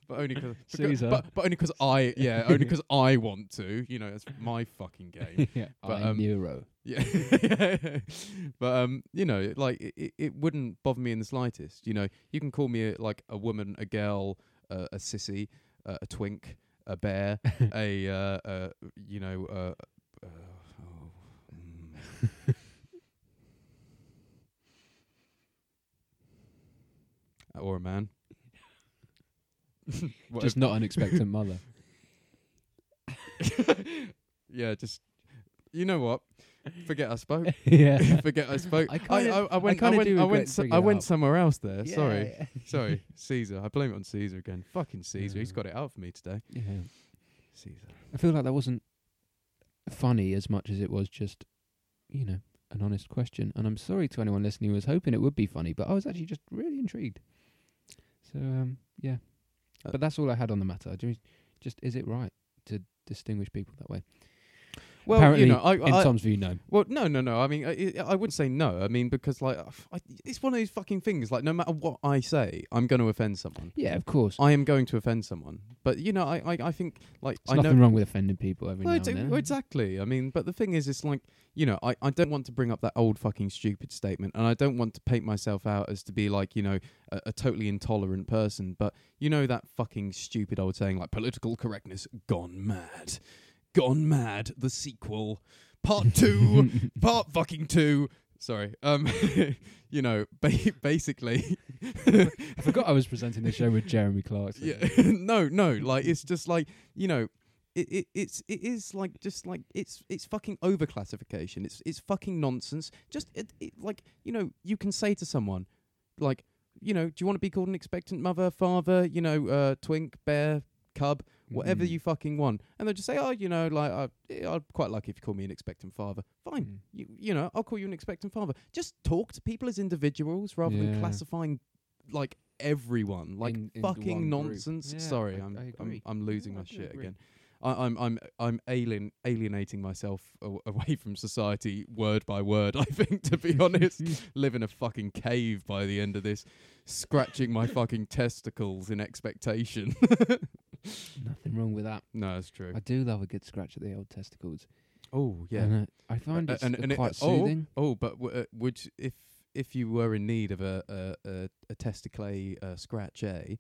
but only cause, Caesar. but but only 'cause I yeah only 'cause I want to. You know, it's my fucking game. yeah, But, I'm um, Nero. Yeah, but um, you know, like it, it- it wouldn't bother me in the slightest. You know, you can call me a, like a woman, a girl, uh, a sissy, uh, a twink, a bear, a uh, uh, you know, uh, uh, oh, mm. or a man. Just not an expectant mother. yeah, just you know what? Forget I spoke. yeah. Forget I spoke. I I, kinda- I, I went. I, kinda went. I went. So, I went somewhere else there. Sorry. Yeah. Sorry, Caesar. I blame it on Caesar again. Fucking Caesar. He's got it out for me today. Yeah. Caesar. I feel like that wasn't funny as much as it was just, you know, an honest question. And I'm sorry to anyone listening who was hoping it would be funny, but I was actually just really intrigued. So, um, yeah. Uh, but that's all I had on the matter. Do you- Just, is it right to distinguish people that way? Well, Apparently, you know, I, in I, Tom's view, no. well, no, no, no. I mean, I, I wouldn't say no. I mean, because like, I, it's one of these fucking things. Like, no matter what I say, I'm going to offend someone. Yeah, of course. I am going to offend someone. But you know, I, I, I think like There's I nothing know. wrong with offending people every Well, now and then. well, exactly. I mean, but the thing is, it's like you know, I, I don't want to bring up that old fucking stupid statement, and I don't want to paint myself out as to be like you know a, a totally intolerant person. But you know that fucking stupid old saying like political correctness gone mad, gone mad. The sequel, part two, part fucking two. Sorry. Um, you know, ba- basically. I forgot I was presenting the show with Jeremy Clarkson. Yeah, no, no. Like it's just like you know, it, it it's it is like just like it's it's fucking overclassification. It's it's fucking nonsense. Just it, it like you know you can say to someone, like you know, do you want to be called an expectant mother, father, you know, uh, twink, bear, cub, whatever Mm. you fucking want, and they'll just say, oh, you know, like I, I'd quite like if you call me an expectant father. Fine, Mm. you you know, I'll call you an expectant father. Just talk to people as individuals rather than classifying like everyone like In- fucking nonsense. Yeah, Sorry, I- I'm, I I'm. I'm losing I my shit agree. again. I, I'm I'm I'm alien alienating myself aw- away from society word by word. I think to be honest, live in a fucking cave by the end of this, scratching my fucking testicles in expectation. Nothing wrong with that. no, that's true. I do love a good scratch at the old testicles. Oh yeah. And, uh, I find Uh, it's and- uh, and it- quite oh, soothing. Oh, but w- uh, would y- if if you were in need of a a, a, a testicle uh, scratch, eh?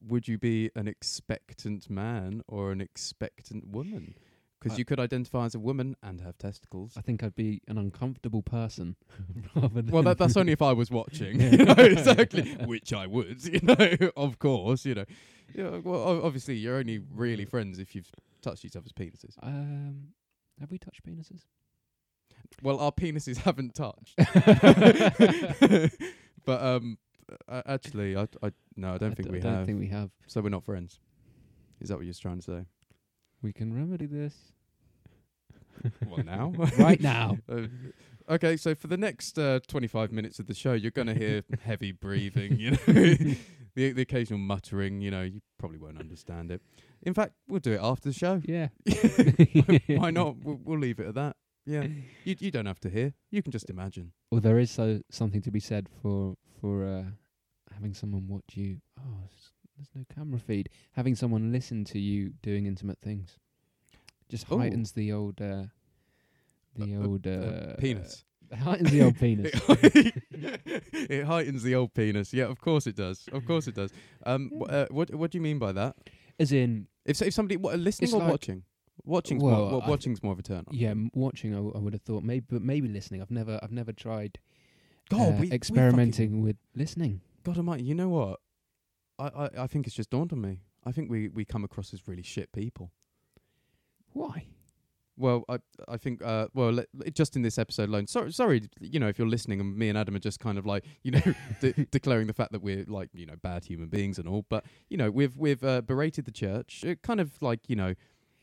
Would you be an expectant man or an expectant woman? Because you could identify as a woman and have testicles. I think I'd be an uncomfortable person rather than. Well, that, that's only if I was watching. You know, exactly, which I would. You know, of course. You know, yeah. Well, obviously, you're only really friends if you've touched each other's penises. Um, have we touched penises? Well, our penises haven't touched. but um, uh, actually, I, I no, I don't think d- we I don't have. think we have. so we're not friends. Is that what you're trying to say? We can remedy this What now? right now. Uh, okay, so for the next uh, 25 minutes of the show, you're going to hear heavy breathing, you know, the, the occasional muttering, you know, you probably won't understand it. In fact, we'll do it after the show. Yeah. Why not? We'll, we'll leave it at that. Yeah, you you don't have to hear. You can just imagine. Well, there is so something to be said for for uh, having someone watch you. Oh, there's no camera feed. Having someone listen to you doing intimate things just Oh. heightens the old uh, the Uh, uh, old uh, uh, penis. heightens the old penis. it heightens the old penis. Yeah, of course it does. Of course it does. Um, wh- uh, what what do you mean by that? As in, If so- if somebody what, listening or like- watching? Watching's Well, more, I- watching's more of a turn on. Yeah, m- watching. I, w- I would have thought maybe, but maybe listening. I've never, I've never tried God, we- we experimenting with listening. God Almighty, you know what? I, I, I think it's just dawned on me. I think we, we come across as really shit people. Why? Well, I I think uh well le- just in this episode alone. Sorry, sorry, you know, if you're listening and me and Adam are just kind of like you know de- declaring the fact that we're like you know bad human beings and all, but you know we've we've uh, berated the church, uh, kind of like you know.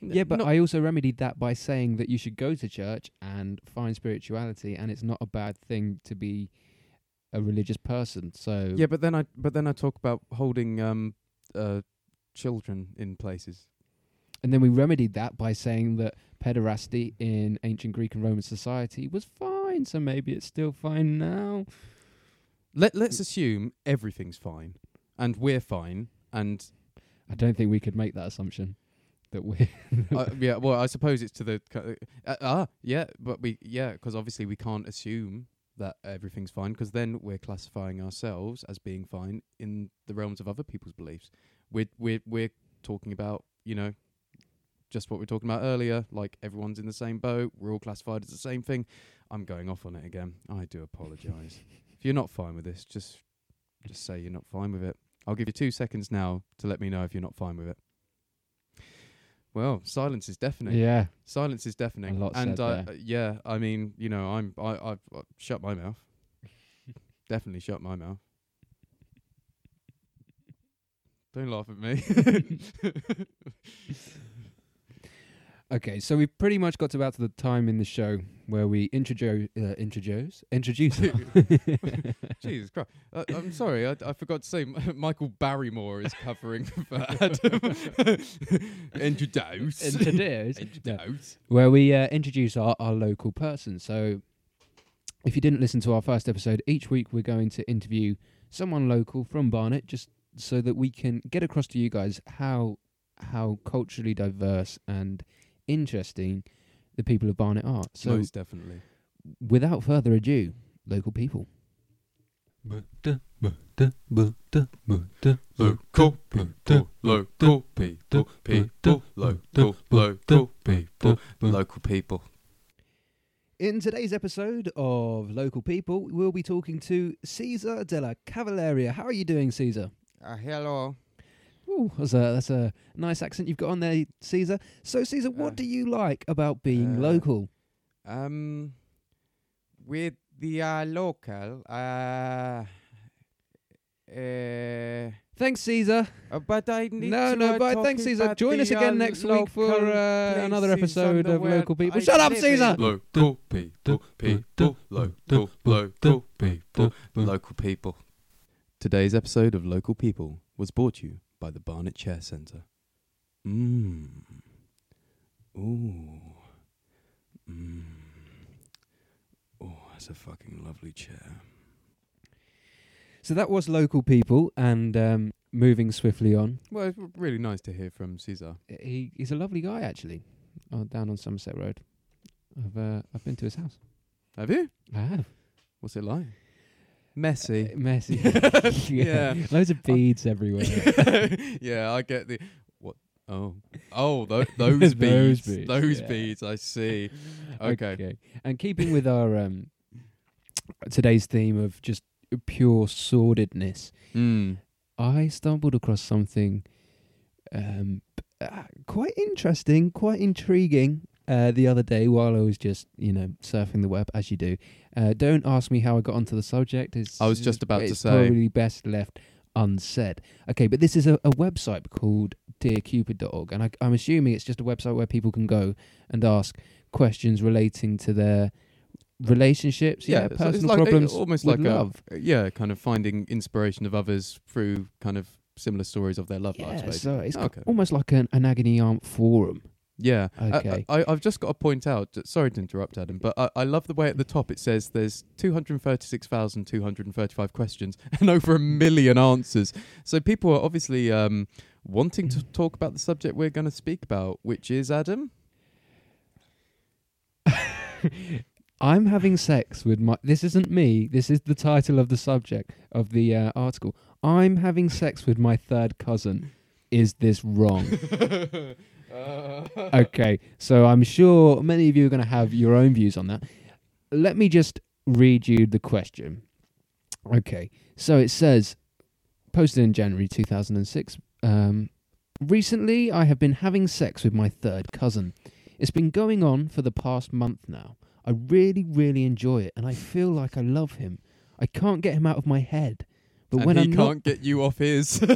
Yeah, but I also remedied that by saying that you should go to church and find spirituality, and it's not a bad thing to be a religious person. So yeah, but then I but then I talk about holding um uh children in places. and then we remedied that by saying that pederasty in ancient Greek and Roman society was fine. So maybe it's still fine now. Let let's assume everything's fine and we're fine and I don't think we could make that assumption. That we uh, yeah, well, I suppose it's to the uh, ah yeah, but we yeah, because obviously we can't assume that everything's fine because then we're classifying ourselves as being fine in the realms of other people's beliefs. We're we're we're talking about you know just what we were talking about earlier, like everyone's in the same boat, we're all classified as the same thing. I'm going off on it again. I do apologise. if you're not fine with this, just just say you're not fine with it. I'll give you two seconds now to let me know if you're not fine with it. Well, silence is deafening. yeah. Silence is deafening. lot and said uh, there. yeah, I mean, you know, I'm I I've uh, shut my mouth. Definitely shut my mouth. Don't laugh at me. Okay, so we've pretty much got to about to the time in the show where we introduce, uh, introduce, introduce. Jesus Christ! Uh, I'm sorry, I, I forgot to say M- Michael Barrymore is covering for Adam. Introduce. introduce. Introduce. where we uh, introduce our, our local person. So, if you didn't listen to our first episode, each week we're going to interview someone local from Barnet, just so that we can get across to you guys how how culturally diverse and interesting the people of Barnet are. So, Most definitely. without further ado, local people. Uh, uh, uh, local people, local people, people, local, local people, local people. In today's episode of Local People, we'll be talking to Caesar della Cavalleria. How are you doing, Caesar? Uh, hello. Ooh, that's a that's a nice accent you've got on there, Caesar. So, Caesar, what Uh, do you like about being uh, local? Um, with the uh, local, uh, uh, Thanks, Caesar. uh, but I need No, to, no, uh, but talk thanks, Caesar. Join us again uh, next week for uh, another episode of Local People. I Shut up, Caesar! Local people, people, local, local people, local people. Today's episode of Local People was brought to you by the Barnet Chair Centre. Mmm. Ooh. Mmm. Oh, that's a fucking lovely chair. So that was Local People, and um, moving swiftly on. Well, it's really nice to hear from Caesar. He he's a lovely guy, actually. Oh, down on Somerset Road. I've uh, I've been to his house. Have you? I have. What's it like? Messy. Uh, messy. Yeah. Loads of beads everywhere. yeah, I get the what? Oh, oh, tho- those Those beads, beads, those yeah. beads. I see. Okay. And keeping with our um, today's theme of just pure sordidness, Mm. I stumbled across something um, uh, quite interesting, quite intriguing. Uh, the other day, while I was just, you know, surfing the web as you do, uh, don't ask me how I got onto the subject. It's, I was just about to it's say. probably best left unsaid. Okay, but this is a, a website called dearcupid.org, and I, I'm assuming it's just a website where people can go and ask questions relating to their relationships, yeah, it's personal like- problems, almost with like a- love. Yeah, kind of finding inspiration of others through kind of similar stories of their love lives. Basically. so it's Okay. almost like an, an agony aunt forum. Yeah. Uh, Okay. I, I've just got to point out. Sorry to interrupt, Adam, but I, I love the way at the top it says there's 236,235 questions and over a million answers. So people are obviously um, wanting to talk about the subject we're going to speak about, which is Adam. I'm having sex with my. This isn't me. This is the title of the subject of the uh, article. I'm having sex with my third cousin. Is this wrong? okay, so I'm sure many of you are going to have your own views on that. Let me just read you the question. Okay, so it says, posted in January 2006. Um, recently, I have been having sex with my third cousin. It's been going on for the past month now. I really, really enjoy it, and I feel like I love him. I can't get him out of my head. But and when he I'm can't not, get you off his.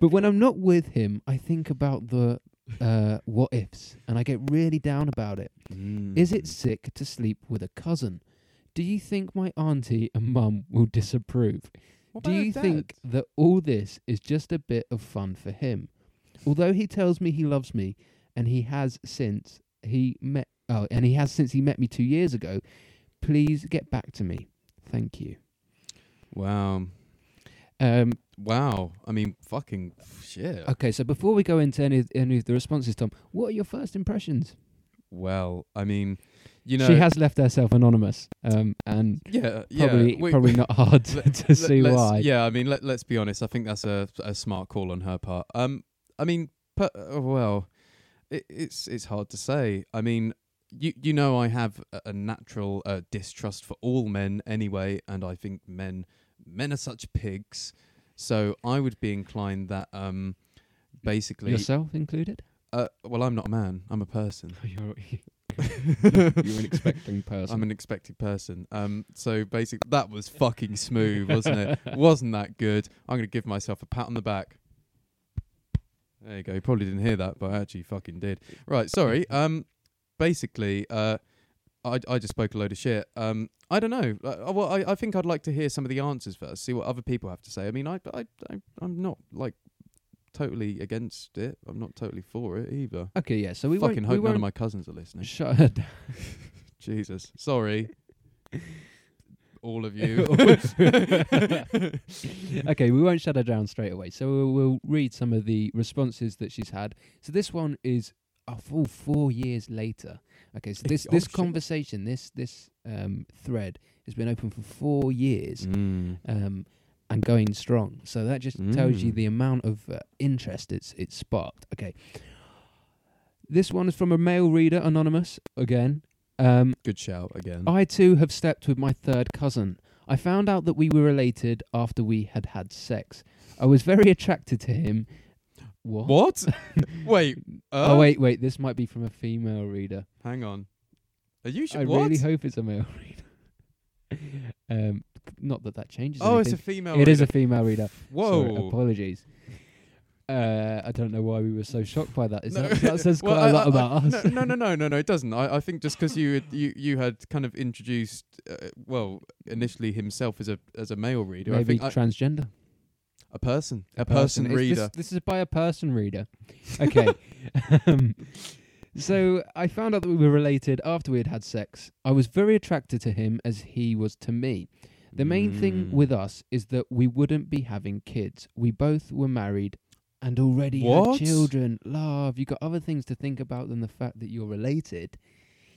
but when I'm not with him, I think about the uh, what ifs, and I get really down about it. Is it Mm. sick to sleep with a cousin? Do you think my auntie and mum will disapprove? What Do you think that all this is just a bit of fun for him? Although he tells me he loves me, and he has since he met, oh, and he has since he met me two years ago. Please get back to me. Thank you. Wow. Um, Wow. I mean, fucking shit. okay, so before we go into any, any of the responses, Tom, what are your first impressions? Well, I mean, you know, she has left herself anonymous, um, and yeah, yeah. probably we- probably we- not hard to, see why. Yeah, I mean, let, let's be honest. I think that's a a smart call on her part. Um, I mean, per, uh, well, it, it's it's hard to say. I mean, you you know, I have a, a natural uh, distrust for all men anyway, and I think men men are such pigs. So I would be inclined that um, basically, Yourself included? uh, well, I'm not a man. I'm a person. you're, you're an expecting person. I'm an expected person. Um, so basically, that was fucking smooth, wasn't it? wasn't that good? I'm gonna give myself a pat on the back. There you go. You probably didn't hear that, but I actually fucking did. Right. Sorry. Um, basically, uh, I I just spoke a load of shit. Um, I don't know. Uh, well, I I think I'd like to hear some of the answers first. See what other people have to say. I mean, I I, I I'm not like totally against it. I'm not totally for it either. okay, yeah. So we fucking won't, hope we none of my cousins are listening. shut her down. Jesus. Sorry. All of you. okay, we won't shut her down straight away. So we'll, we'll read some of the responses that she's had. So this one is a full four years later. Okay, so this this conversation, this this um, thread has been open for four years. Mm. um, and going strong. So that just tells you Mm. the amount of uh, interest it's it's sparked. Okay. This one is from a male reader, anonymous again. Um, Good shout again. I too have slept with my third cousin. I found out that we were related after we had had sex. I was very attracted to him. What? what? Wait. Uh, Oh wait, wait. This might be from a female reader. Hang on. Are you sure? I what? really hope it's a male reader. um, not that that changes. oh, it's a anything. female. It is a female reader. Whoa. Sorry, apologies. Uh, I don't know why we were so shocked by that. Is No. that, that says Well, quite a I- lot I- about no, us. No, no, no, no, no. It doesn't. I, I think just because you had, you you had kind of introduced, uh, well, initially himself as a as a male reader. I Maybe think I- transgender. A person, a, person, It's- reader. This, this is by a person reader. Okay. um, so I found out that we were related after we had had sex. I was very attracted to him as he was to me. The main thing Mm. with us is that we wouldn't be having kids. We both were married and already What? had children. Love, you got other things to think about than the fact that you're related.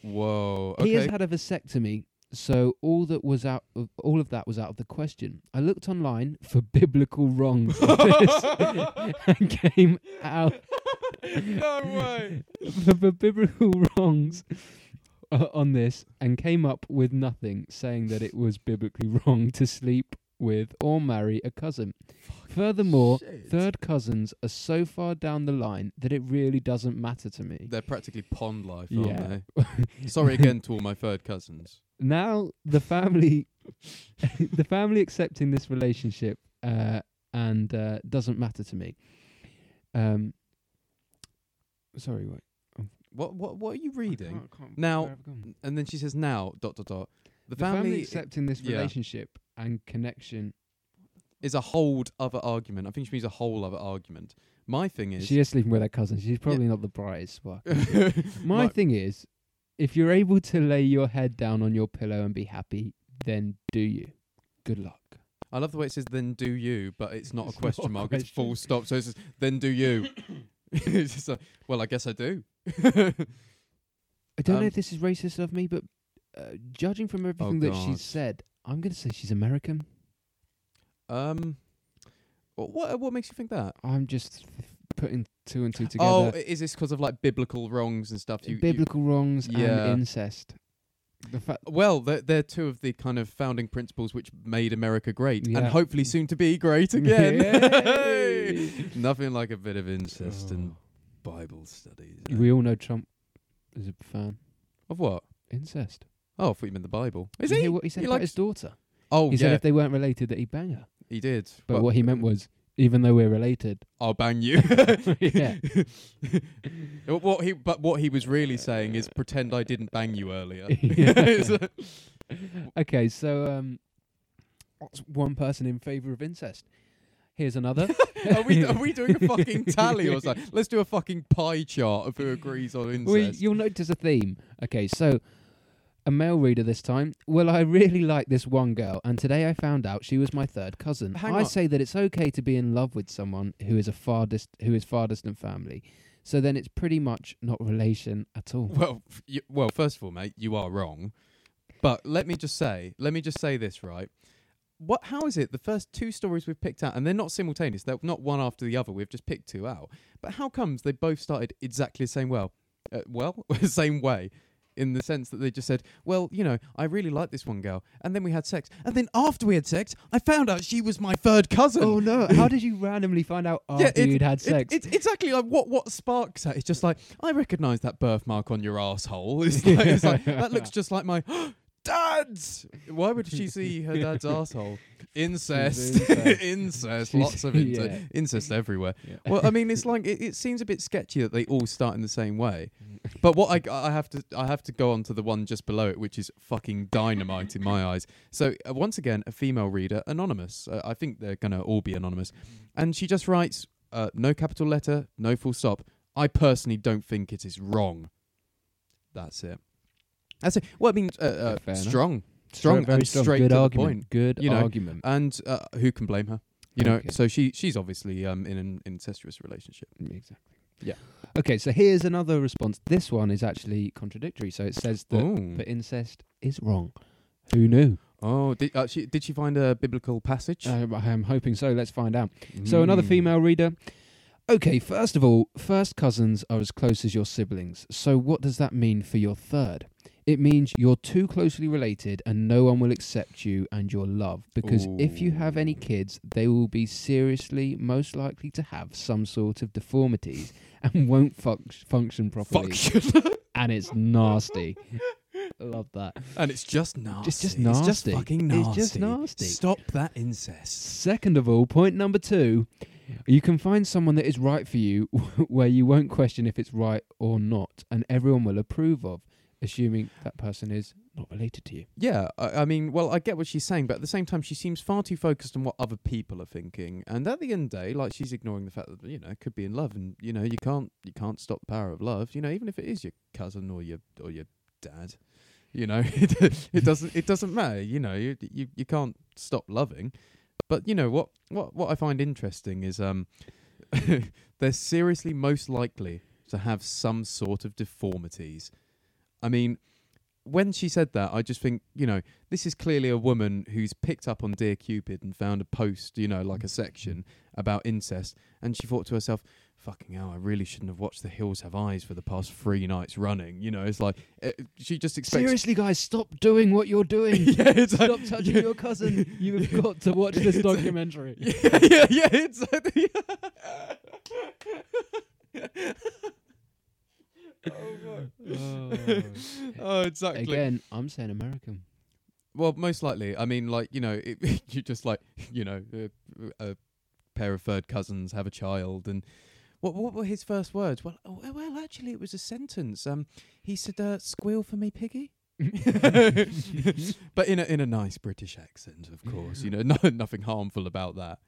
Whoa. He has had a vasectomy, so all that was out of all of that was out of the question. I looked online for biblical wrongs on this and came out no way. for, for biblical wrongs uh, on this and came up with nothing, saying that it was biblically wrong to sleep with or marry a cousin. Furthermore, Shit. third cousins are so far down the line that it really doesn't matter to me. They're practically pond life, aren't Yeah. they? Sorry again to all my third cousins. now the family the family accepting this relationship uh, and uh, doesn't matter to me um sorry wait What what what are you reading? I can't- can't- Now, where have I gone? And then she says now dot dot dot. The, the family, family, accepting this yeah. relationship and connection is a whole other argument. I think she means a whole other argument. My thing is she is sleeping with her cousin she's probably not the brightest spark my thing is if you're able to lay your head down on your pillow and be happy then do you good luck I love the way it says "then do you," but it's not It's a not question a mark. It's question. full stop. So it says "then do you." it's just like, well, I guess I do. I don't Um, know if this is racist of me, but uh, judging from everything that God. she's said, I'm going to say she's American. um, wh- what what makes you think that? I'm just putting two and two together. i- is this because of like biblical wrongs and stuff? You, you- biblical wrongs Yeah. and incest. The fact well, they're, they're two of the kind of founding principles which made America great, and Yeah. hopefully soon to be great again. Yay! Nothing like a bit of incest and Oh. Bible studies. eh? we all know Trump is a fan. Of what? Incest. Oh, I thought you meant the Bible. Is you he? hear what he said He about likes- his daughter? Oh, he yeah, said if they weren't related, that he'd bang her. he did. But what he meant was, even though we're related, I'll bang you. Yeah. what he, but what he was really saying is, pretend I didn't bang you earlier. Okay, so um, that's one person in favour of incest. Here's another. are we are we doing a fucking tally or something? Let's do a fucking pie chart of who agrees on incest. Well, you'll notice a theme. Okay, so a male reader this time. Well, I really like this one girl, and today I found out she was my third cousin. Hang I on. say that it's okay to be in love with someone who is a far dist- who is far distant family. So then it's pretty much not relation at all. Well, f- you, well, first of all, mate, you are wrong. But let me just say, let me just say this, right? What? How is it the first two stories we've picked out, and they're not simultaneous? They're not one after the other. We've just picked two out. But how comes they both started exactly the same well, uh, well, same way, in the sense that they just said, well, you know, I really like this one girl, and then we had sex, and then after we had sex, I found out she was my third cousin. Oh no! How did you randomly find out after Yeah, it- you'd had It- sex? it's exactly like what what sparks that. It's just like I recognise that birthmark on your asshole. It's like, it's like that looks just like my oh, dad's. Why would she see her dad's asshole? Incest, incest. incest, lots of ince- yeah. incest everywhere. Yeah. Well, I mean, it's like it, it seems a bit sketchy that they all start in the same way. But what I, I have to I have to go on to the one just below it, which is fucking dynamite in my eyes. So uh, once again, a female reader, anonymous. Uh, I think they're gonna all be anonymous, and she just writes, uh, no capital letter, no full stop. I personally don't think it is wrong. That's it. That's it. Well, I mean, uh, uh, Fair enough. strong, strong, very and strong. straight Good to argument. the point. Good You know, argument. And uh, who can blame her? You know, Okay. so she she's obviously um in an incestuous relationship. Exactly. Yeah. Okay, so here's another response. This one is actually contradictory. So it says that that incest is wrong. Who knew? Oh, did uh, she did she find a biblical passage? Uh, I am hoping so. Let's find out. So another Mm. female reader. Okay, first of all, first cousins are as close as your siblings. So what does that mean for your third? It means you're too closely related and no one will accept you and your love. Because if you have any kids, they will be seriously most likely to have some sort of deformities and won't func- function properly. Function. And it's nasty. Love that. and it's just nasty. Just- just It's just fucking nasty. It's just nasty. Stop that incest. Second of all, point number two, you can find someone that is right for you where you won't question if it's right or not, and everyone will approve of, assuming that person is not related to you. Yeah, I, I mean, well, I get what she's saying, but at the same time, she seems far too focused on what other people are thinking. And at the end of the day, like she's ignoring the fact that you know could be in love, and you know you can't you can't stop the power of love. You know, even if it is your cousin or your or your dad, you know, it, it doesn't it doesn't matter. You know, you you you can't stop loving. But you know what what what I find interesting is um they're seriously most likely to have some sort of deformities. I mean, when she said that, I just think, you know, this is clearly a woman who's picked up on Dear Cupid and found a post, you know, like a section about incest, and she thought to herself, "Fucking hell, I really shouldn't have watched The Hills Have Eyes for the past three nights running." You know, it's like uh, she just expects. Seriously, guys, stop doing what you're doing. yeah, it's like, Stop touching yeah. your cousin. You have got to watch this documentary. yeah, yeah, yeah. It's oh, exactly. Again, I'm saying American. Well, most likely. I mean, like you know, it, you just like you know, a, a pair of third cousins have a child, and what what were his first words? Well, oh, well, actually, it was a sentence. Um, he said, uh, "Squeal for me, piggy." but in a in a nice British accent, of course. You know, no, nothing harmful about that.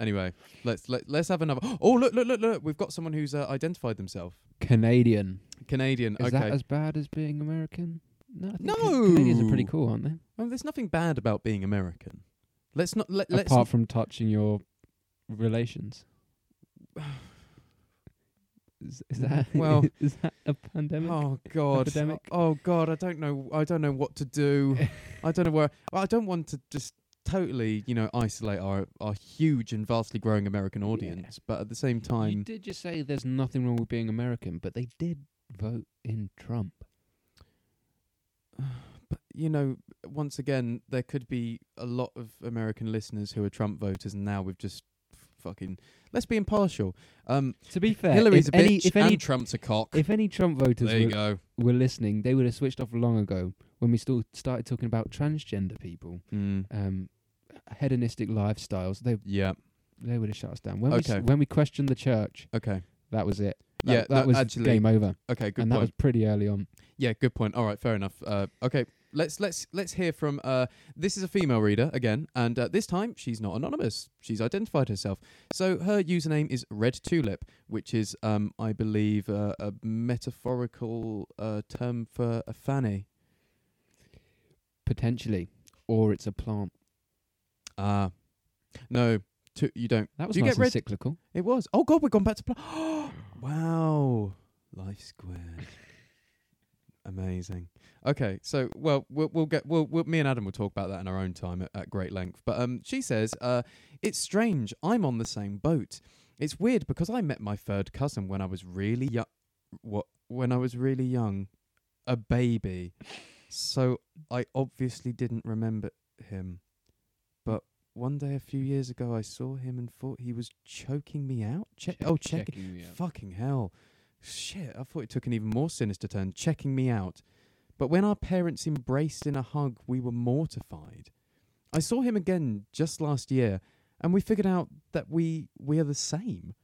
Anyway, let's let, let's have another. Oh, look, look, look, look! We've got someone who's uh, identified themselves. Canadian. Canadian. Is okay. that as bad as being American? No. I No! Ca- Canadians are pretty cool, aren't they? well, there's nothing bad about being American. Let's not let let's Apart from touching your relations. Is, is that Well- is that a pandemic? Oh God! epidemic? Oh God! I don't know. I don't know what to do. I don't know where. I don't want to just totally, you know, isolate our our huge and vastly growing American audience, but at the same time, you did just say there's nothing wrong with being American, but they did vote in Trump. but you know, once again, there could be a lot of American listeners who are Trump voters, and now we've just fucking let's be impartial. Um, To be fair, Hillary's if a any, bitch if any, and Trump's a cock. if any Trump voters there you were, go. were listening, they would have switched off long ago when we still started talking about transgender people, Mm, um, hedonistic lifestyles. They yeah. they would have shut us down. When we Okay. s- when we questioned the church, Okay. that was it. That, Yeah, that was actually- game over, Okay. Good and point. that was pretty early on. Yeah, good point. All right, fair enough. Uh, okay, let's let's let's hear from. Uh, this is a female reader again, and uh, this time she's not anonymous. She's identified herself. So her username is Red Tulip, which is, um, I believe, uh, a metaphorical uh, term for a fanny. Potentially, or it's a plant. Ah, no, tu- you don't. That was Do you nice get and red- cyclical. It was. Oh God, we've gone back to. Pl- wow, life squared. Amazing. Okay, so well, we'll we'll get we'll, we'll me and Adam will talk about that in our own time at, at great length. But um, she says, uh, it's strange. I'm on the same boat. It's weird because I met my third cousin when I was really young. What? When I was really young, a baby. So I obviously didn't remember him. One day a few years ago, I saw him and thought he was choking me out. Check. oh, check. checking me out. Fucking hell. Shit, I thought it took an even more sinister turn, checking me out. But when our parents embraced in a hug, we were mortified. I saw him again just last year, and we figured out that we we are the same.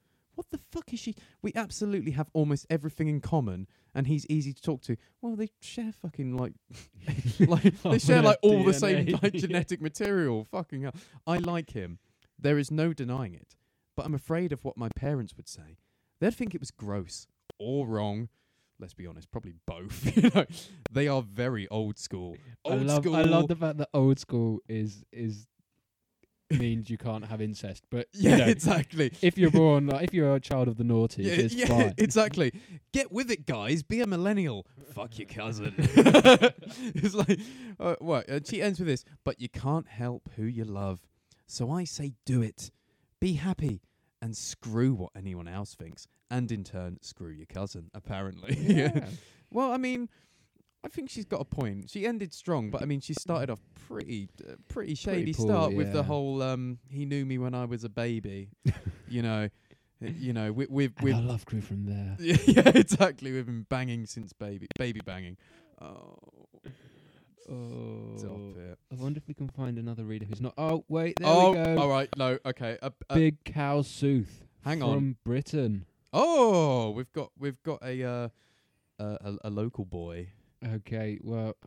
What the fuck is she? We absolutely have almost everything in common, and he's easy to talk to. Well, they share fucking like, like they share like all the same like genetic material. Fucking hell. I like him. There is no denying it. But I'm afraid of what my parents would say. They'd think it was gross or wrong. Let's be honest, probably both. you know, they are very old school. I Old love school. I love the fact that old school is is means you can't have incest, but you yeah, know, exactly. if you're born like, if you're a child of the noughties, Yeah, it's yeah, fine. exactly. Get with it, guys. Be a millennial. Fuck your cousin. it's like, uh, what? And she ends with this, but you can't help who you love. So I say do it. Be happy and screw what anyone else thinks. And in turn, screw your cousin, apparently. Yeah. well, I mean, I think she's got a point. She ended strong, but I mean, she started off pretty, uh, pretty shady poor, start with the whole um, "he knew me when I was a baby," you know, uh, you know, with with, with our love grew from there. yeah, exactly. We've been banging since baby, baby banging. Oh, stop Oh, it. I wonder if we can find another reader who's not. Oh wait, there oh, we go. all right. No, okay. Uh, uh, Big Cow Sooth hang on, from. Britain. Oh, we've got we've got a uh, uh, a, a local boy. Okay, well,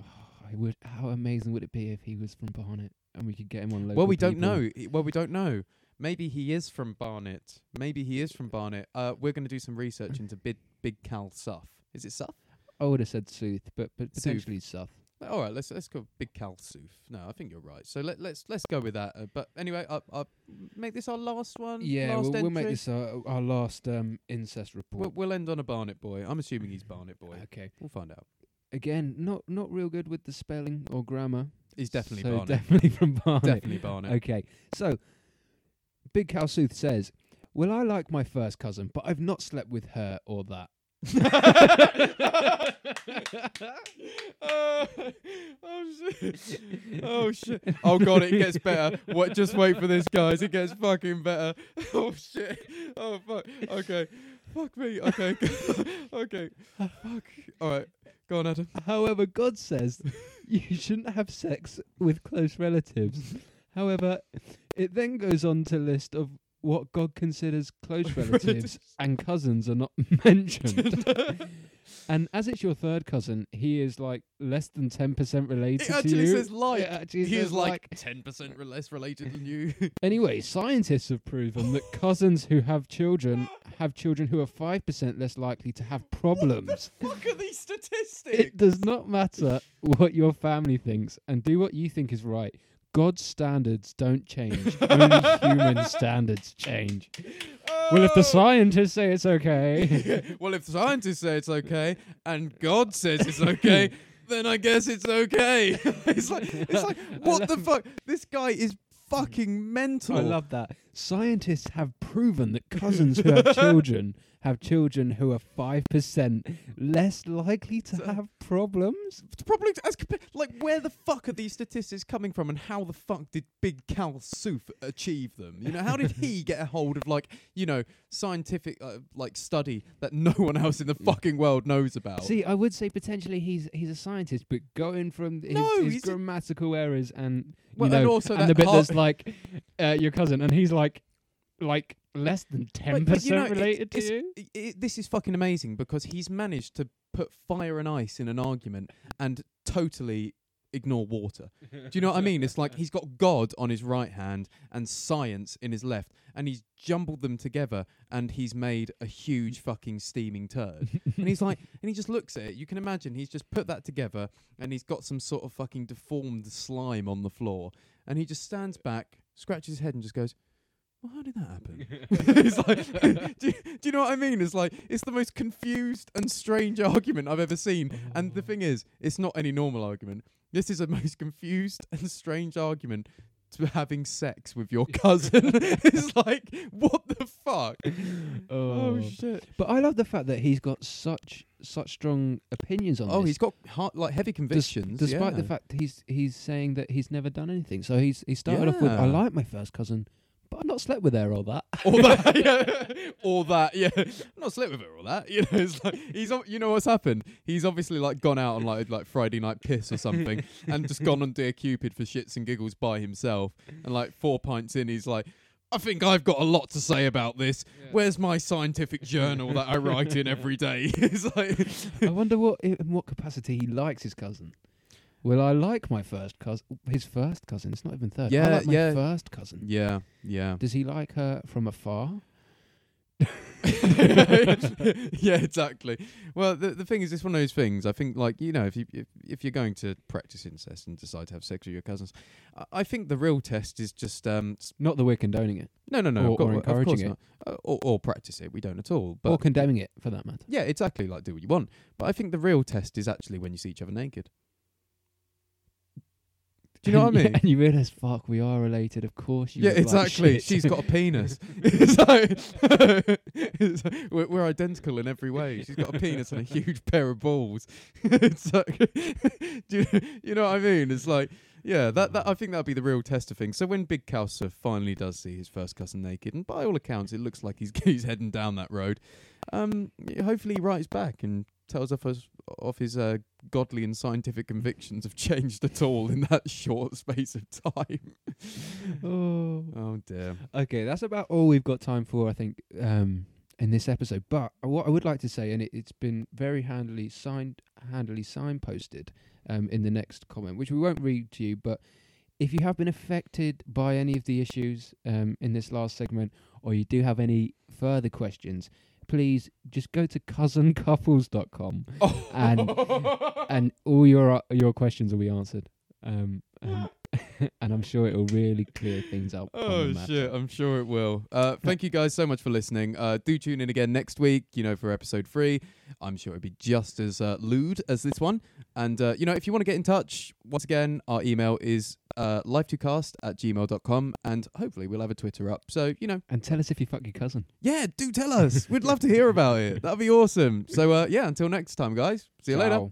I would. How amazing would it be if he was from Barnet and we could get him on local? well, we don't people? know. I- Well, we don't know. Maybe he is from Barnet. Maybe he is from Barnet. Uh, we're going to do some research into Big Big Cal Suff. Is it Suff? I would have said Sooth, but but Sooth. potentially Suff. All right, let's let's go Big Cal Sooth. No, I think you're right. So let let's let's go with that. Uh, but anyway, I I make this our last one. Yeah, last we'll, we'll make entry? this our, our last um, incest report. We'll, we'll end on a Barnet boy. I'm assuming he's Barnet boy. okay. We'll find out. Again, not not real good with the spelling or grammar. He's definitely so Barnet. Definitely from Barnet. definitely Barnet. Okay, so Big Cow Sooth says, "Well, I like my first cousin, but I've not slept with her or that." oh, oh shit! Oh shit! Oh god, it gets better. What? Just wait for this, guys. It gets fucking better. Oh shit! Oh fuck. Okay. Fuck me. Okay. okay. Fuck. All right. Go on, Adam. However, God says you shouldn't have sex with close relatives. However, it then goes on to list of what God considers close relatives and cousins are not mentioned. And as it's your third cousin, he is like less than 10% related It to actually you. says like. It actually He says is like ten percent less related than you. Anyway, scientists have proven that cousins who have children have children who are 5% less likely to have problems. Fuck are these statistics? It does not matter what your family thinks and do what you think is right. God's standards don't change. Only human standards change. Oh, Well, if the scientists say it's okay. well, if the scientists say it's okay and God says it's okay, then I guess it's okay. it's like it's like what the fuck? This guy is fucking mental. I love that. Scientists have proven that cousins who have children have children who are 5% less likely to So- have problems. Probably as compa- like where the fuck are these statistics coming from, and how the fuck did Big Cal Soof achieve them? You know, how did he get a hold of like you know scientific uh, like study that no one else in the fucking world knows about? See, I would say potentially he's he's a scientist, but going from his, No, his grammatical errors and Well, you know, and also and the bit that's like uh, your cousin, and he's like like less than ten but, you know, percent it's- related to it's- you. I- I- this is fucking amazing because he's managed to put fire and ice in an argument and totally ignore water. Do you know what I mean? It's like he's got God on his right hand and science in his left, and he's jumbled them together and he's made a huge fucking steaming turd. and he's like, and he just looks at it. You can imagine he's just put that together and he's got some sort of fucking deformed slime on the floor, and he just stands back, scratches his head, and just goes. Well, how did that happen? it's like, do, you, do you know what I mean? It's like it's the most confused and strange argument I've ever seen. And the thing is, it's not any normal argument. This is a most confused and strange argument to having sex with your cousin. it's like, what the fuck? Oh. oh, shit! But I love the fact that he's got such such strong opinions on this. Oh, this. he's got heart, like heavy Des- convictions. despite the fact he's he's saying that he's never done anything. So he's he started off with I like my first cousin, I've not slept with her or that. all that, yeah, all that, yeah. I'm not slept with her, all that. You know, it's like he's, you know what's happened? He's obviously like gone out on like like Friday night piss or something, and just gone on Dear Cupid for shits and giggles by himself, and like four pints in, he's like. I think I've got a lot to say about this. Where's my scientific journal that I write in every day? it's like, I wonder what in what capacity he likes his cousin. Will I like my first cousin? His first cousin. It's not even third. I Yeah, like my yeah. first cousin. yeah, yeah. Does he like her from afar? yeah, exactly. Well, the the thing is, it's one of those things. I think, like you know, if you if, if you're going to practice incest and decide to have sex with your cousins, I, I think the real test is just um s- Not that we're condoning it no, no, no, Or- of cour- or of course encouraging it. not. Uh, or, or practice it. We don't at all. But or condemning it, for that matter. yeah, exactly. Like do what you want. But I think the real test is actually when you see each other naked. Do you know what I mean? And you realise, fuck, we are related. Of course, you Yeah, exactly. She's got a penis. it's like, it's like- we're, we're identical in every way. She's got a penis and a huge pair of balls. it's like, do you, you know what I mean? It's like, yeah, that, that I think that'll be the real test of things. So when Big Kausa finally does see his first cousin naked, and by all accounts, it looks like he's he's heading down that road. Um, hopefully he writes back and tells us of, of his uh, godly and scientific convictions have changed at all in that short space of time. oh. Oh dear. Okay, that's about all we've got time for, I think, um, in this episode. But what I would like to say, and it, it's been very handily signed, handily signposted um, in the next comment, which we won't read to you, but if you have been affected by any of the issues um, in this last segment, or you do have any further questions, please just go to cousincouples.com And- and all your your questions will be answered. Um, and, and I'm sure it will really clear things up. Oh shit! I'm sure it will. Uh, thank you guys so much for listening. Uh, do tune in again next week. You know, for episode three. I'm sure it'll be just as uh, lewd as this one. And uh, you know, if you want to get in touch, once again, our email is uh, life2cast at gmail.com, and hopefully we'll have a Twitter up. So you know, And tell us if you fuck your cousin. yeah, do tell us. We'd love to hear about it. That'd be awesome. So uh, yeah, until next time, guys. See you later. Ciao.